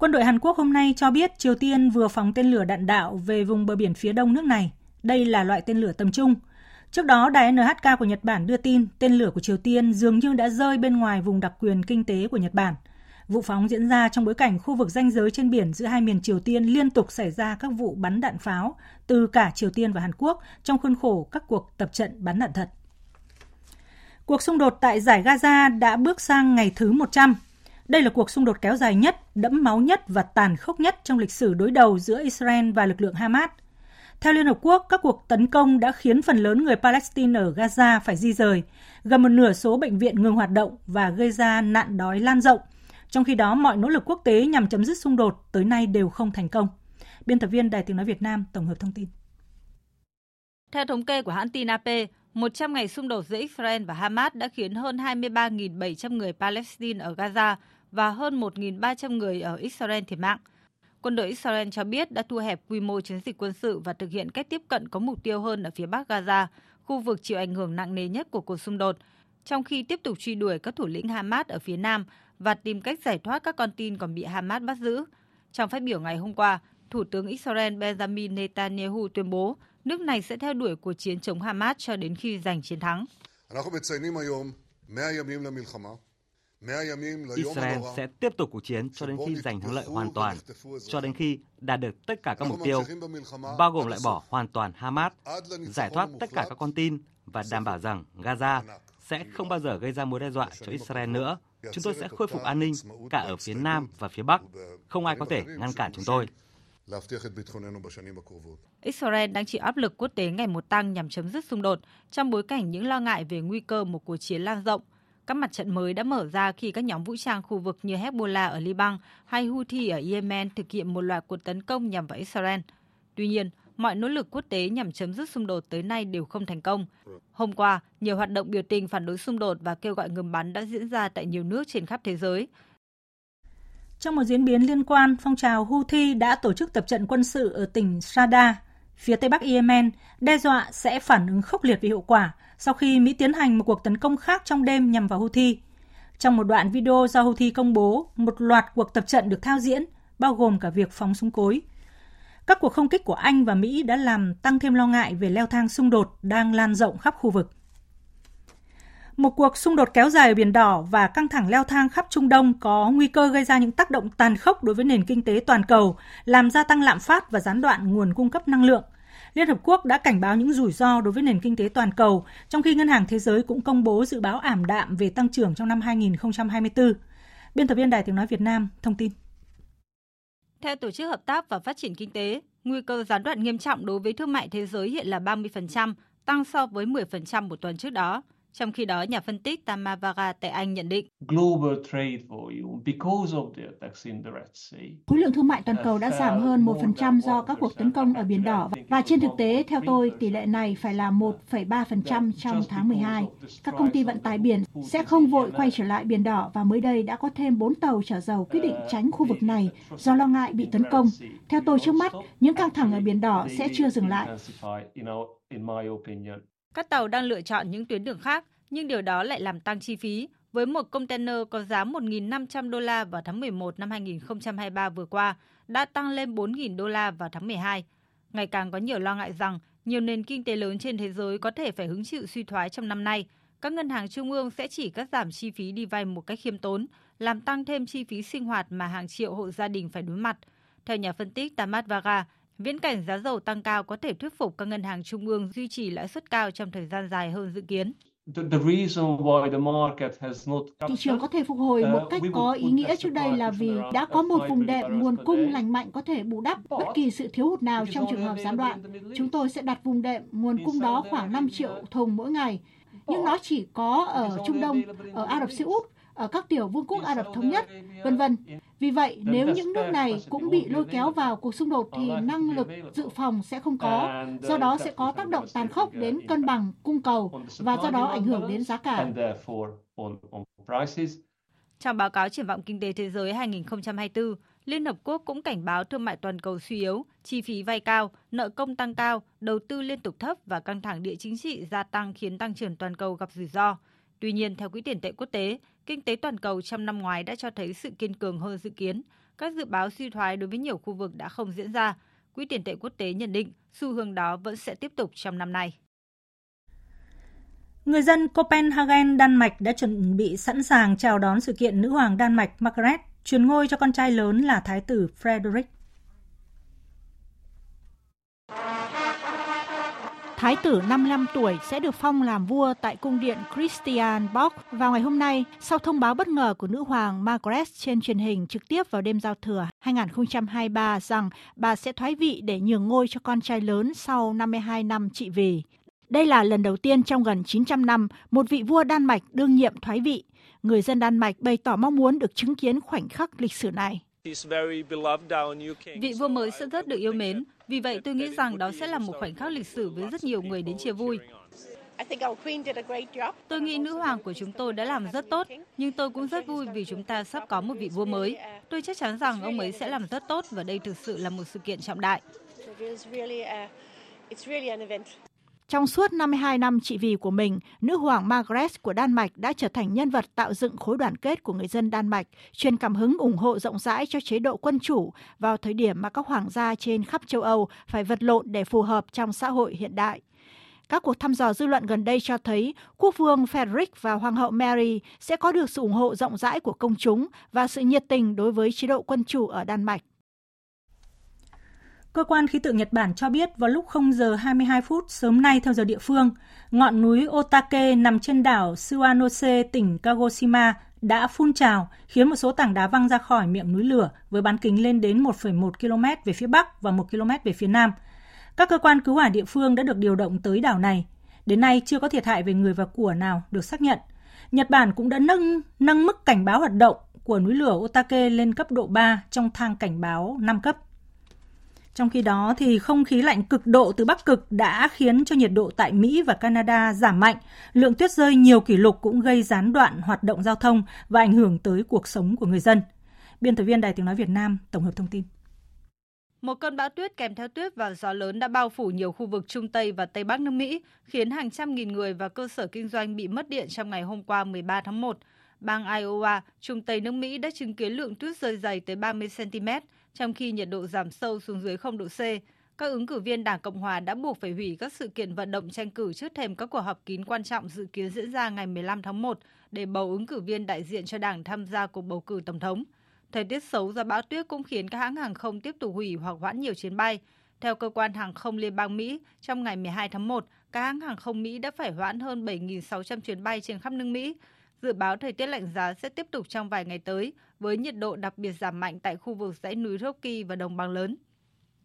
Quân đội Hàn Quốc hôm nay cho biết Triều Tiên vừa phóng tên lửa đạn đạo về vùng bờ biển phía đông nước này. Đây là loại tên lửa tầm trung. Trước đó, đài NHK của Nhật Bản đưa tin tên lửa của Triều Tiên dường như đã rơi bên ngoài vùng đặc quyền kinh tế của Nhật Bản. Vụ phóng diễn ra trong bối cảnh khu vực ranh giới trên biển giữa hai miền Triều Tiên liên tục xảy ra các vụ bắn đạn pháo từ cả Triều Tiên và Hàn Quốc trong khuôn khổ các cuộc tập trận bắn đạn thật. Cuộc xung đột tại giải Gaza đã bước sang ngày thứ 100. Đây là cuộc xung đột kéo dài nhất, đẫm máu nhất và tàn khốc nhất trong lịch sử đối đầu giữa Israel và lực lượng Hamas. Theo Liên Hợp Quốc, các cuộc tấn công đã khiến phần lớn người Palestine ở Gaza phải di rời, gần một nửa số bệnh viện ngừng hoạt động và gây ra nạn đói lan rộng. Trong khi đó, mọi nỗ lực quốc tế nhằm chấm dứt xung đột tới nay đều không thành công. Biên tập viên Đài Tiếng Nói Việt Nam tổng hợp thông tin. Theo thống kê của hãng tin AP, 100 ngày xung đột giữa Israel và Hamas đã khiến hơn 23.700 người Palestine ở Gaza và hơn 1.300 người ở Israel thiệt mạng. Quân đội Israel cho biết đã thu hẹp quy mô chiến dịch quân sự và thực hiện cách tiếp cận có mục tiêu hơn ở phía bắc Gaza, khu vực chịu ảnh hưởng nặng nề nhất của cuộc xung đột, trong khi tiếp tục truy đuổi các thủ lĩnh Hamas ở phía nam và tìm cách giải thoát các con tin còn bị Hamas bắt giữ. Trong phát biểu ngày hôm qua, Thủ tướng Israel Benjamin Netanyahu tuyên bố nước này sẽ theo đuổi cuộc chiến chống Hamas cho đến khi giành chiến thắng. Israel sẽ tiếp tục cuộc chiến cho đến khi giành thắng lợi hoàn toàn, cho đến khi đạt được tất cả các mục tiêu, bao gồm loại bỏ hoàn toàn Hamas, giải thoát tất cả các con tin và đảm bảo rằng Gaza sẽ không bao giờ gây ra mối đe dọa cho Israel nữa. Chúng tôi sẽ khôi phục an ninh cả ở phía Nam và phía Bắc. Không ai có thể ngăn cản chúng tôi. Israel đang chịu áp lực quốc tế ngày một tăng nhằm chấm dứt xung đột trong bối cảnh những lo ngại về nguy cơ một cuộc chiến lan rộng. Các mặt trận mới đã mở ra khi các nhóm vũ trang khu vực như Hezbollah ở Liban hay Houthi ở Yemen thực hiện một loạt cuộc tấn công nhằm vào Israel. Tuy nhiên, mọi nỗ lực quốc tế nhằm chấm dứt xung đột tới nay đều không thành công. Hôm qua, nhiều hoạt động biểu tình phản đối xung đột và kêu gọi ngừng bắn đã diễn ra tại nhiều nước trên khắp thế giới. Trong một diễn biến liên quan, phong trào Houthi đã tổ chức tập trận quân sự ở tỉnh Sada, phía tây bắc Yemen, đe dọa sẽ phản ứng khốc liệt vì hiệu quả sau khi Mỹ tiến hành một cuộc tấn công khác trong đêm nhằm vào Houthi. Trong một đoạn video do Houthi công bố, một loạt cuộc tập trận được thao diễn, bao gồm cả việc phóng súng cối. Các cuộc không kích của Anh và Mỹ đã làm tăng thêm lo ngại về leo thang xung đột đang lan rộng khắp khu vực. Một cuộc xung đột kéo dài ở Biển Đỏ và căng thẳng leo thang khắp Trung Đông có nguy cơ gây ra những tác động tàn khốc đối với nền kinh tế toàn cầu, làm gia tăng lạm phát và gián đoạn nguồn cung cấp năng lượng. Liên Hợp Quốc đã cảnh báo những rủi ro đối với nền kinh tế toàn cầu, trong khi Ngân hàng Thế giới cũng công bố dự báo ảm đạm về tăng trưởng trong năm 2024. Biên tập viên Đài Tiếng Nói Việt Nam thông tin. Theo Tổ chức Hợp tác và Phát triển Kinh tế, nguy cơ gián đoạn nghiêm trọng đối với thương mại thế giới hiện là 30%, tăng so với 10% một tuần trước đó. Trong khi đó, nhà phân tích Tamavaga tại Anh nhận định khối lượng thương mại toàn cầu đã giảm hơn 1% do các cuộc tấn công ở Biển Đỏ và trên thực tế, theo tôi, tỷ lệ này phải là 1,3% trong tháng 12. Các công ty vận tải biển sẽ không vội quay trở lại Biển Đỏ và mới đây đã có thêm 4 tàu chở dầu quyết định tránh khu vực này do lo ngại bị tấn công. Theo tôi trước mắt, những căng thẳng ở Biển Đỏ sẽ chưa dừng lại. Các tàu đang lựa chọn những tuyến đường khác, nhưng điều đó lại làm tăng chi phí. Với một container có giá 1.500 đô la vào tháng 11 năm 2023 vừa qua, đã tăng lên 4.000 đô la vào tháng 12. Ngày càng có nhiều lo ngại rằng nhiều nền kinh tế lớn trên thế giới có thể phải hứng chịu suy thoái trong năm nay. Các ngân hàng trung ương sẽ chỉ cắt giảm chi phí đi vay một cách khiêm tốn, làm tăng thêm chi phí sinh hoạt mà hàng triệu hộ gia đình phải đối mặt. Theo nhà phân tích Tamat Vaga, Viễn cảnh giá dầu tăng cao có thể thuyết phục các ngân hàng trung ương duy trì lãi suất cao trong thời gian dài hơn dự kiến. Thị trường có thể phục hồi một cách có ý nghĩa trước đây là vì đã có một vùng đệm nguồn cung lành mạnh có thể bù đắp bất kỳ sự thiếu hụt nào trong trường hợp gián đoạn. Chúng tôi sẽ đặt vùng đệm nguồn cung đó khoảng 5 triệu thùng mỗi ngày. Nhưng nó chỉ có ở Trung Đông, ở Ả Rập Xê Út, ở các tiểu vương quốc Ả Rập Thống Nhất, vân vân. Vì vậy, nếu những nước này cũng bị lôi kéo vào cuộc xung đột thì năng lực dự phòng sẽ không có, do đó sẽ có tác động tàn khốc đến cân bằng cung cầu và do đó ảnh hưởng đến giá cả. Trong báo cáo triển vọng kinh tế thế giới 2024, Liên Hợp Quốc cũng cảnh báo thương mại toàn cầu suy yếu, chi phí vay cao, nợ công tăng cao, đầu tư liên tục thấp và căng thẳng địa chính trị gia tăng khiến tăng trưởng toàn cầu gặp rủi ro. Tuy nhiên, theo Quỹ tiền tệ quốc tế, kinh tế toàn cầu trong năm ngoái đã cho thấy sự kiên cường hơn dự kiến. Các dự báo suy thoái đối với nhiều khu vực đã không diễn ra. Quỹ tiền tệ quốc tế nhận định xu hướng đó vẫn sẽ tiếp tục trong năm nay. Người dân Copenhagen, Đan Mạch đã chuẩn bị sẵn sàng chào đón sự kiện nữ hoàng Đan Mạch Margaret truyền ngôi cho con trai lớn là Thái tử Frederick. Thái tử 55 tuổi sẽ được phong làm vua tại cung điện Christian Bock vào ngày hôm nay sau thông báo bất ngờ của nữ hoàng Margaret trên truyền hình trực tiếp vào đêm giao thừa 2023 rằng bà sẽ thoái vị để nhường ngôi cho con trai lớn sau 52 năm trị vì. Đây là lần đầu tiên trong gần 900 năm một vị vua Đan Mạch đương nhiệm thoái vị. Người dân Đan Mạch bày tỏ mong muốn được chứng kiến khoảnh khắc lịch sử này. Vị vua mới sẽ rất được yêu mến, vì vậy tôi nghĩ rằng đó sẽ là một khoảnh khắc lịch sử với rất nhiều người đến chia vui. Tôi nghĩ nữ hoàng của chúng tôi đã làm rất tốt, nhưng tôi cũng rất vui vì chúng ta sắp có một vị vua mới. Tôi chắc chắn rằng ông ấy sẽ làm rất tốt và đây thực sự là một sự kiện trọng đại. Trong suốt 52 năm trị vì của mình, nữ hoàng Margaret của Đan Mạch đã trở thành nhân vật tạo dựng khối đoàn kết của người dân Đan Mạch, truyền cảm hứng ủng hộ rộng rãi cho chế độ quân chủ vào thời điểm mà các hoàng gia trên khắp châu Âu phải vật lộn để phù hợp trong xã hội hiện đại. Các cuộc thăm dò dư luận gần đây cho thấy quốc vương Frederick và hoàng hậu Mary sẽ có được sự ủng hộ rộng rãi của công chúng và sự nhiệt tình đối với chế độ quân chủ ở Đan Mạch. Cơ quan khí tượng Nhật Bản cho biết vào lúc 0 giờ 22 phút sớm nay theo giờ địa phương, ngọn núi Otake nằm trên đảo Suwanose, tỉnh Kagoshima đã phun trào, khiến một số tảng đá văng ra khỏi miệng núi lửa với bán kính lên đến 1,1 km về phía bắc và 1 km về phía nam. Các cơ quan cứu hỏa địa phương đã được điều động tới đảo này. Đến nay chưa có thiệt hại về người và của nào được xác nhận. Nhật Bản cũng đã nâng nâng mức cảnh báo hoạt động của núi lửa Otake lên cấp độ 3 trong thang cảnh báo 5 cấp. Trong khi đó thì không khí lạnh cực độ từ Bắc Cực đã khiến cho nhiệt độ tại Mỹ và Canada giảm mạnh. Lượng tuyết rơi nhiều kỷ lục cũng gây gián đoạn hoạt động giao thông và ảnh hưởng tới cuộc sống của người dân. Biên tập viên Đài Tiếng Nói Việt Nam tổng hợp thông tin. Một cơn bão tuyết kèm theo tuyết và gió lớn đã bao phủ nhiều khu vực Trung Tây và Tây Bắc nước Mỹ, khiến hàng trăm nghìn người và cơ sở kinh doanh bị mất điện trong ngày hôm qua 13 tháng 1. Bang Iowa, Trung Tây nước Mỹ đã chứng kiến lượng tuyết rơi dày tới 30 cm, trong khi nhiệt độ giảm sâu xuống dưới 0 độ C. Các ứng cử viên Đảng Cộng Hòa đã buộc phải hủy các sự kiện vận động tranh cử trước thềm các cuộc họp kín quan trọng dự kiến diễn ra ngày 15 tháng 1 để bầu ứng cử viên đại diện cho Đảng tham gia cuộc bầu cử Tổng thống. Thời tiết xấu do bão tuyết cũng khiến các hãng hàng không tiếp tục hủy hoặc hoãn nhiều chuyến bay. Theo cơ quan hàng không Liên bang Mỹ, trong ngày 12 tháng 1, các hãng hàng không Mỹ đã phải hoãn hơn 7.600 chuyến bay trên khắp nước Mỹ. Dự báo thời tiết lạnh giá sẽ tiếp tục trong vài ngày tới, với nhiệt độ đặc biệt giảm mạnh tại khu vực dãy núi Rocky và đồng bằng lớn.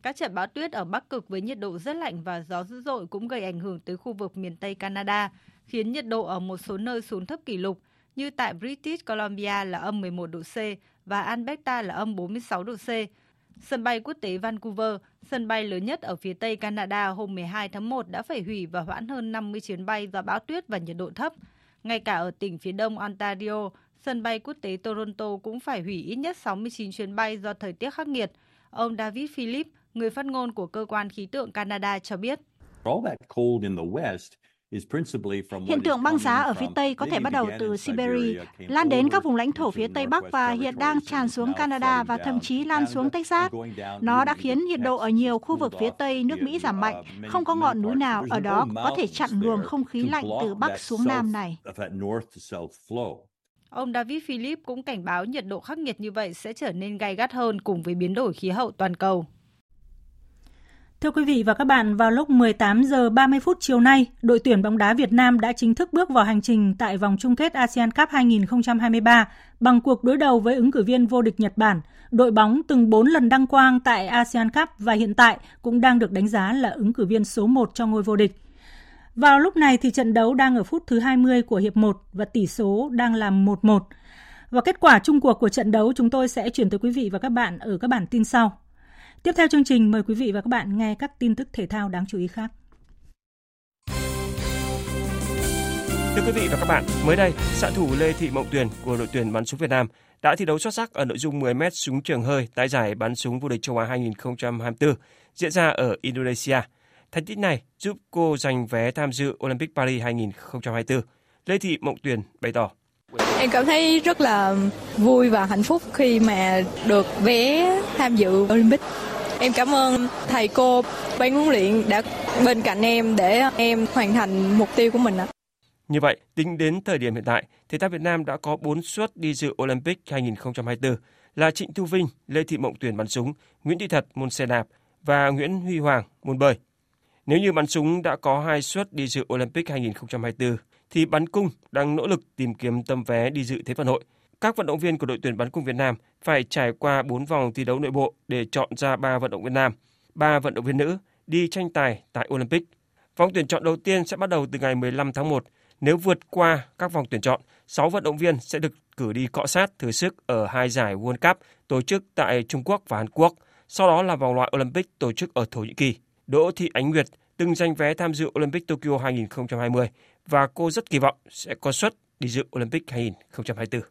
Các trận bão tuyết ở Bắc Cực với nhiệt độ rất lạnh và gió dữ dội cũng gây ảnh hưởng tới khu vực miền Tây Canada, khiến nhiệt độ ở một số nơi xuống thấp kỷ lục, như tại British Columbia là âm 11 độ C và Alberta là âm 46 độ C. Sân bay quốc tế Vancouver, sân bay lớn nhất ở phía Tây Canada hôm 12 tháng 1 đã phải hủy và hoãn hơn 50 chuyến bay do bão tuyết và nhiệt độ thấp. Ngay cả ở tỉnh phía đông Ontario, sân bay quốc tế Toronto cũng phải hủy ít nhất 69 chuyến bay do thời tiết khắc nghiệt. Ông David Philip, người phát ngôn của cơ quan khí tượng Canada cho biết. Hiện tượng băng giá ở phía Tây có thể bắt đầu từ Siberia, lan đến các vùng lãnh thổ phía Tây Bắc và hiện đang tràn xuống Canada và thậm chí lan xuống Texas. Nó đã khiến nhiệt độ ở nhiều khu vực phía Tây nước Mỹ giảm mạnh, không có ngọn núi nào ở đó có thể chặn luồng không khí lạnh từ Bắc xuống Nam này. Ông David Philip cũng cảnh báo nhiệt độ khắc nghiệt như vậy sẽ trở nên gay gắt hơn cùng với biến đổi khí hậu toàn cầu. Thưa quý vị và các bạn, vào lúc 18 giờ 30 phút chiều nay, đội tuyển bóng đá Việt Nam đã chính thức bước vào hành trình tại vòng chung kết ASEAN Cup 2023 bằng cuộc đối đầu với ứng cử viên vô địch Nhật Bản, đội bóng từng 4 lần đăng quang tại ASEAN Cup và hiện tại cũng đang được đánh giá là ứng cử viên số 1 cho ngôi vô địch. Vào lúc này thì trận đấu đang ở phút thứ 20 của hiệp 1 và tỷ số đang là 1-1. Và kết quả chung cuộc của trận đấu chúng tôi sẽ chuyển tới quý vị và các bạn ở các bản tin sau. Tiếp theo chương trình mời quý vị và các bạn nghe các tin tức thể thao đáng chú ý khác. Thưa quý vị và các bạn, mới đây, xạ thủ Lê Thị Mộng Tuyền của đội tuyển bắn súng Việt Nam đã thi đấu xuất sắc ở nội dung 10m súng trường hơi tại giải bắn súng vô địch châu Á 2024 diễn ra ở Indonesia. Thành tích này giúp cô giành vé tham dự Olympic Paris 2024. Lê Thị Mộng Tuyền bày tỏ. Em cảm thấy rất là vui và hạnh phúc khi mà được vé tham dự Olympic. Em cảm ơn thầy cô, ban huấn luyện đã bên cạnh em để em hoàn thành mục tiêu của mình. Như vậy, tính đến thời điểm hiện tại, thể thao Việt Nam đã có 4 suất đi dự Olympic 2024 là Trịnh Thu Vinh, Lê Thị Mộng Tuyển bắn súng, Nguyễn Thị Thật môn xe đạp và Nguyễn Huy Hoàng môn bơi. Nếu như bắn súng đã có hai suất đi dự Olympic 2024, thì bắn cung đang nỗ lực tìm kiếm tấm vé đi dự Thế vận hội. Các vận động viên của đội tuyển bắn cung Việt Nam phải trải qua 4 vòng thi đấu nội bộ để chọn ra 3 vận động viên nam, 3 vận động viên nữ đi tranh tài tại Olympic. Vòng tuyển chọn đầu tiên sẽ bắt đầu từ ngày 15 tháng 1. Nếu vượt qua các vòng tuyển chọn, 6 vận động viên sẽ được cử đi cọ sát thử sức ở hai giải World Cup tổ chức tại Trung Quốc và Hàn Quốc. Sau đó là vòng loại Olympic tổ chức ở Thổ Nhĩ Kỳ. Đỗ Thị Ánh Nguyệt từng giành vé tham dự Olympic Tokyo 2020 và cô rất kỳ vọng sẽ có suất đi dự Olympic 2024.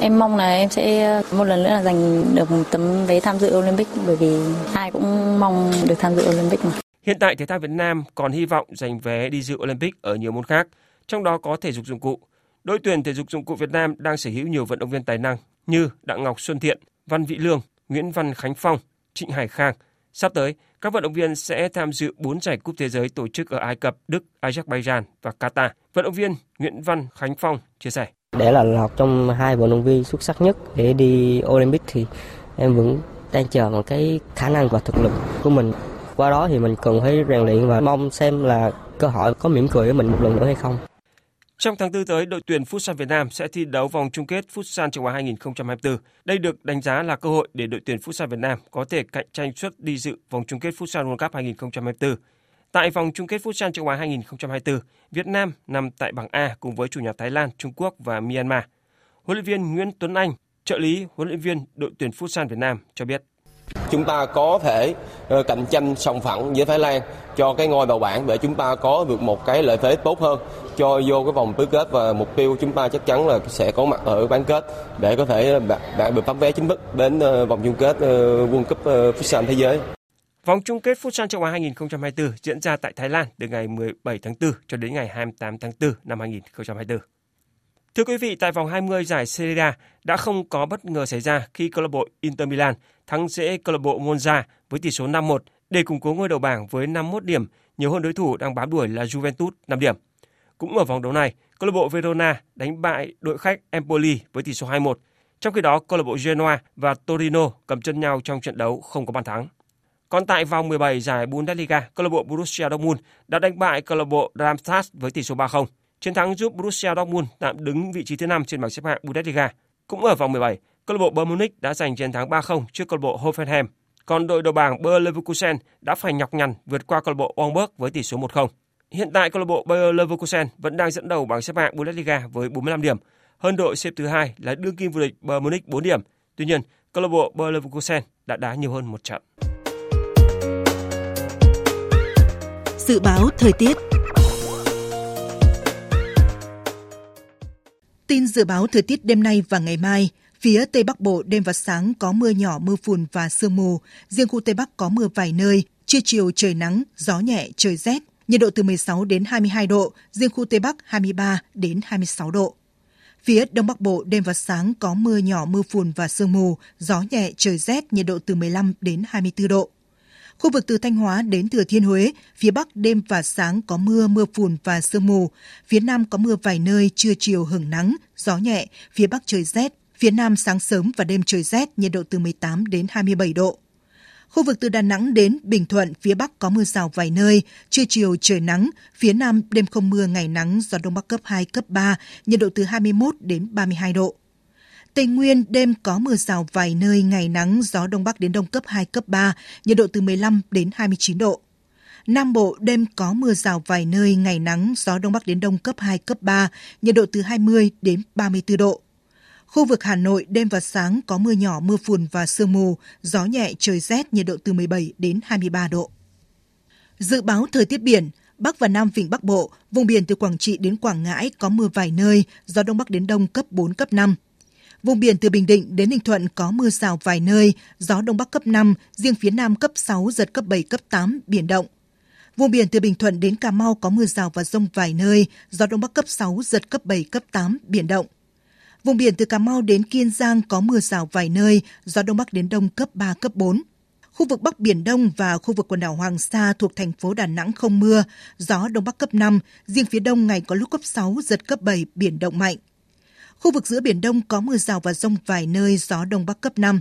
Em mong là em sẽ một lần nữa là giành được một tấm vé tham dự Olympic bởi vì ai cũng mong được tham dự Olympic mà. Hiện tại thể thao Việt Nam còn hy vọng giành vé đi dự Olympic ở nhiều môn khác, trong đó có thể dục dụng cụ. Đội tuyển thể dục dụng cụ Việt Nam đang sở hữu nhiều vận động viên tài năng như Đặng Ngọc Xuân Thiện, Văn Vĩ Lương, Nguyễn Văn Khánh Phong, Trịnh Hải Khang. Sắp tới, các vận động viên sẽ tham dự 4 giải cúp thế giới tổ chức ở Ai Cập, Đức, Azerbaijan và Qatar. Vận động viên Nguyễn Văn Khánh Phong chia sẻ. Để là lọt trong hai vận động viên xuất sắc nhất để đi Olympic thì em vẫn đang chờ một cái khả năng và thực lực của mình. Qua đó thì mình cần phải rèn luyện và mong xem là cơ hội có mỉm cười với mình một lần nữa hay không. Trong tháng 4 tới, đội tuyển Futsal Việt Nam sẽ thi đấu vòng chung kết Futsal châu Á 2024. Đây được đánh giá là cơ hội để đội tuyển Futsal Việt Nam có thể cạnh tranh suất đi dự vòng chung kết Futsal World Cup 2024. Tại vòng chung kết Futsal châu Á 2024, Việt Nam nằm tại bảng A cùng với chủ nhà Thái Lan, Trung Quốc và Myanmar. Huấn luyện viên Nguyễn Tuấn Anh, trợ lý huấn luyện viên đội tuyển Futsal Việt Nam cho biết. Chúng ta có thể ờ, cạnh tranh sòng phẳng với Thái Lan cho cái ngôi vào bảng để chúng ta có được một cái lợi thế tốt hơn cho vô cái vòng tứ kết và mục tiêu chúng ta chắc chắn là sẽ có mặt ở bán kết để có thể đạt được tấm vé chính thức đến ờ, vòng chung kết ờ, World Cup Futsal thế giới. Vòng chung kết Futsal châu Á 2024 diễn ra tại Thái Lan từ ngày 17 tháng 4 cho đến ngày 28 tháng 4 năm 2024. Thưa quý vị, tại vòng 20 giải Serie A đã không có bất ngờ xảy ra khi câu lạc bộ Inter Milan thắng dễ câu lạc bộ Monza với tỷ số 5-1 để củng cố ngôi đầu bảng với 51 điểm, nhiều hơn đối thủ đang bám đuổi là Juventus 5 điểm. Cũng ở vòng đấu này, câu lạc bộ Verona đánh bại đội khách Empoli với tỷ số 2-1. Trong khi đó, câu lạc bộ Genoa và Torino cầm chân nhau trong trận đấu không có bàn thắng. Còn tại vòng 17 giải Bundesliga, câu lạc bộ Borussia Dortmund đã đánh bại câu lạc bộ Darmstadt với tỷ số 3-0. Chiến thắng giúp Borussia Dortmund tạm đứng vị trí thứ 5 trên bảng xếp hạng Bundesliga. Cũng ở vòng 17, câu lạc bộ Bayern Munich đã giành chiến thắng 3-0 trước câu lạc bộ Hoffenheim. Còn đội đầu bảng Bayer Leverkusen đã phải nhọc nhằn vượt qua câu lạc bộ Wolfsburg với tỷ số 1-0. Hiện tại câu lạc bộ Bayer Leverkusen vẫn đang dẫn đầu bảng xếp hạng Bundesliga với 45 điểm, hơn đội xếp thứ hai là đương kim vô địch Bayern Munich 4 điểm. Tuy nhiên, câu lạc bộ Bayer Leverkusen đã đá nhiều hơn một trận. Dự báo thời tiết Tin dự báo thời tiết đêm nay và ngày mai, phía Tây Bắc Bộ đêm và sáng có mưa nhỏ, mưa phùn và sương mù, riêng khu Tây Bắc có mưa vài nơi, trưa chiều trời nắng, gió nhẹ, trời rét, nhiệt độ từ 16 đến 22 độ, riêng khu Tây Bắc 23 đến 26 độ. Phía Đông Bắc Bộ đêm và sáng có mưa nhỏ, mưa phùn và sương mù, gió nhẹ, trời rét, nhiệt độ từ 15 đến 24 độ. Khu vực từ Thanh Hóa đến Thừa Thiên Huế, phía Bắc đêm và sáng có mưa, mưa phùn và sương mù. Phía Nam có mưa vài nơi, trưa chiều hưởng nắng, gió nhẹ, phía Bắc trời rét. Phía Nam sáng sớm và đêm trời rét, nhiệt độ từ 18 đến 27 độ. Khu vực từ Đà Nẵng đến Bình Thuận, phía Bắc có mưa rào vài nơi, trưa chiều trời nắng, phía Nam đêm không mưa ngày nắng, gió Đông Bắc cấp 2, cấp 3, nhiệt độ từ 21 đến 32 độ. Tây Nguyên đêm có mưa rào vài nơi, ngày nắng, gió Đông Bắc đến Đông cấp 2, cấp 3, nhiệt độ từ 15 đến 29 độ. Nam Bộ đêm có mưa rào vài nơi, ngày nắng, gió Đông Bắc đến Đông cấp 2, cấp 3, nhiệt độ từ 20 đến 34 độ. Khu vực Hà Nội đêm và sáng có mưa nhỏ, mưa phùn và sương mù, gió nhẹ, trời rét, nhiệt độ từ 17 đến 23 độ. Dự báo thời tiết biển, Bắc và Nam Vịnh Bắc Bộ, vùng biển từ Quảng Trị đến Quảng Ngãi có mưa vài nơi, gió Đông Bắc đến Đông cấp 4, cấp 5. Vùng biển từ Bình Định đến Ninh Thuận có mưa rào vài nơi, gió Đông Bắc cấp 5, riêng phía Nam cấp 6, giật cấp 7, cấp 8, biển động. Vùng biển từ Bình Thuận đến Cà Mau có mưa rào và rông vài nơi, gió Đông Bắc cấp 6, giật cấp 7, cấp 8, biển động. Vùng biển từ Cà Mau đến Kiên Giang có mưa rào vài nơi, gió Đông Bắc đến Đông cấp 3, cấp 4. Khu vực Bắc Biển Đông và khu vực quần đảo Hoàng Sa thuộc thành phố Đà Nẵng không mưa, gió Đông Bắc cấp 5, riêng phía Đông ngày có lúc cấp 6, giật cấp 7, biển động mạnh. Khu vực giữa Biển Đông có mưa rào và rông vài nơi, gió Đông Bắc cấp 5.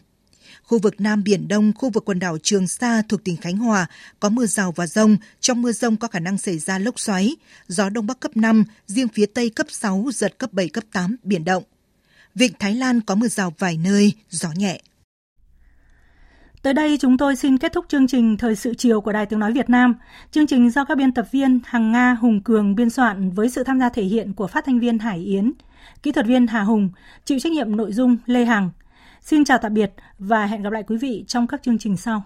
Khu vực Nam Biển Đông, khu vực quần đảo Trường Sa thuộc tỉnh Khánh Hòa có mưa rào và rông. Trong mưa rông có khả năng xảy ra lốc xoáy. Gió Đông Bắc cấp 5, riêng phía Tây cấp 6, giật cấp 7, cấp 8, biển động. Vịnh Thái Lan có mưa rào vài nơi, gió nhẹ. Tới đây chúng tôi xin kết thúc chương trình Thời sự chiều của Đài Tiếng Nói Việt Nam. Chương trình do các biên tập viên Hằng Nga, Hùng Cường biên soạn với sự tham gia thể hiện của phát thanh viên Hải Yến, kỹ thuật viên Hà Hùng, chịu trách nhiệm nội dung Lê Hằng. Xin chào tạm biệt và hẹn gặp lại quý vị trong các chương trình sau.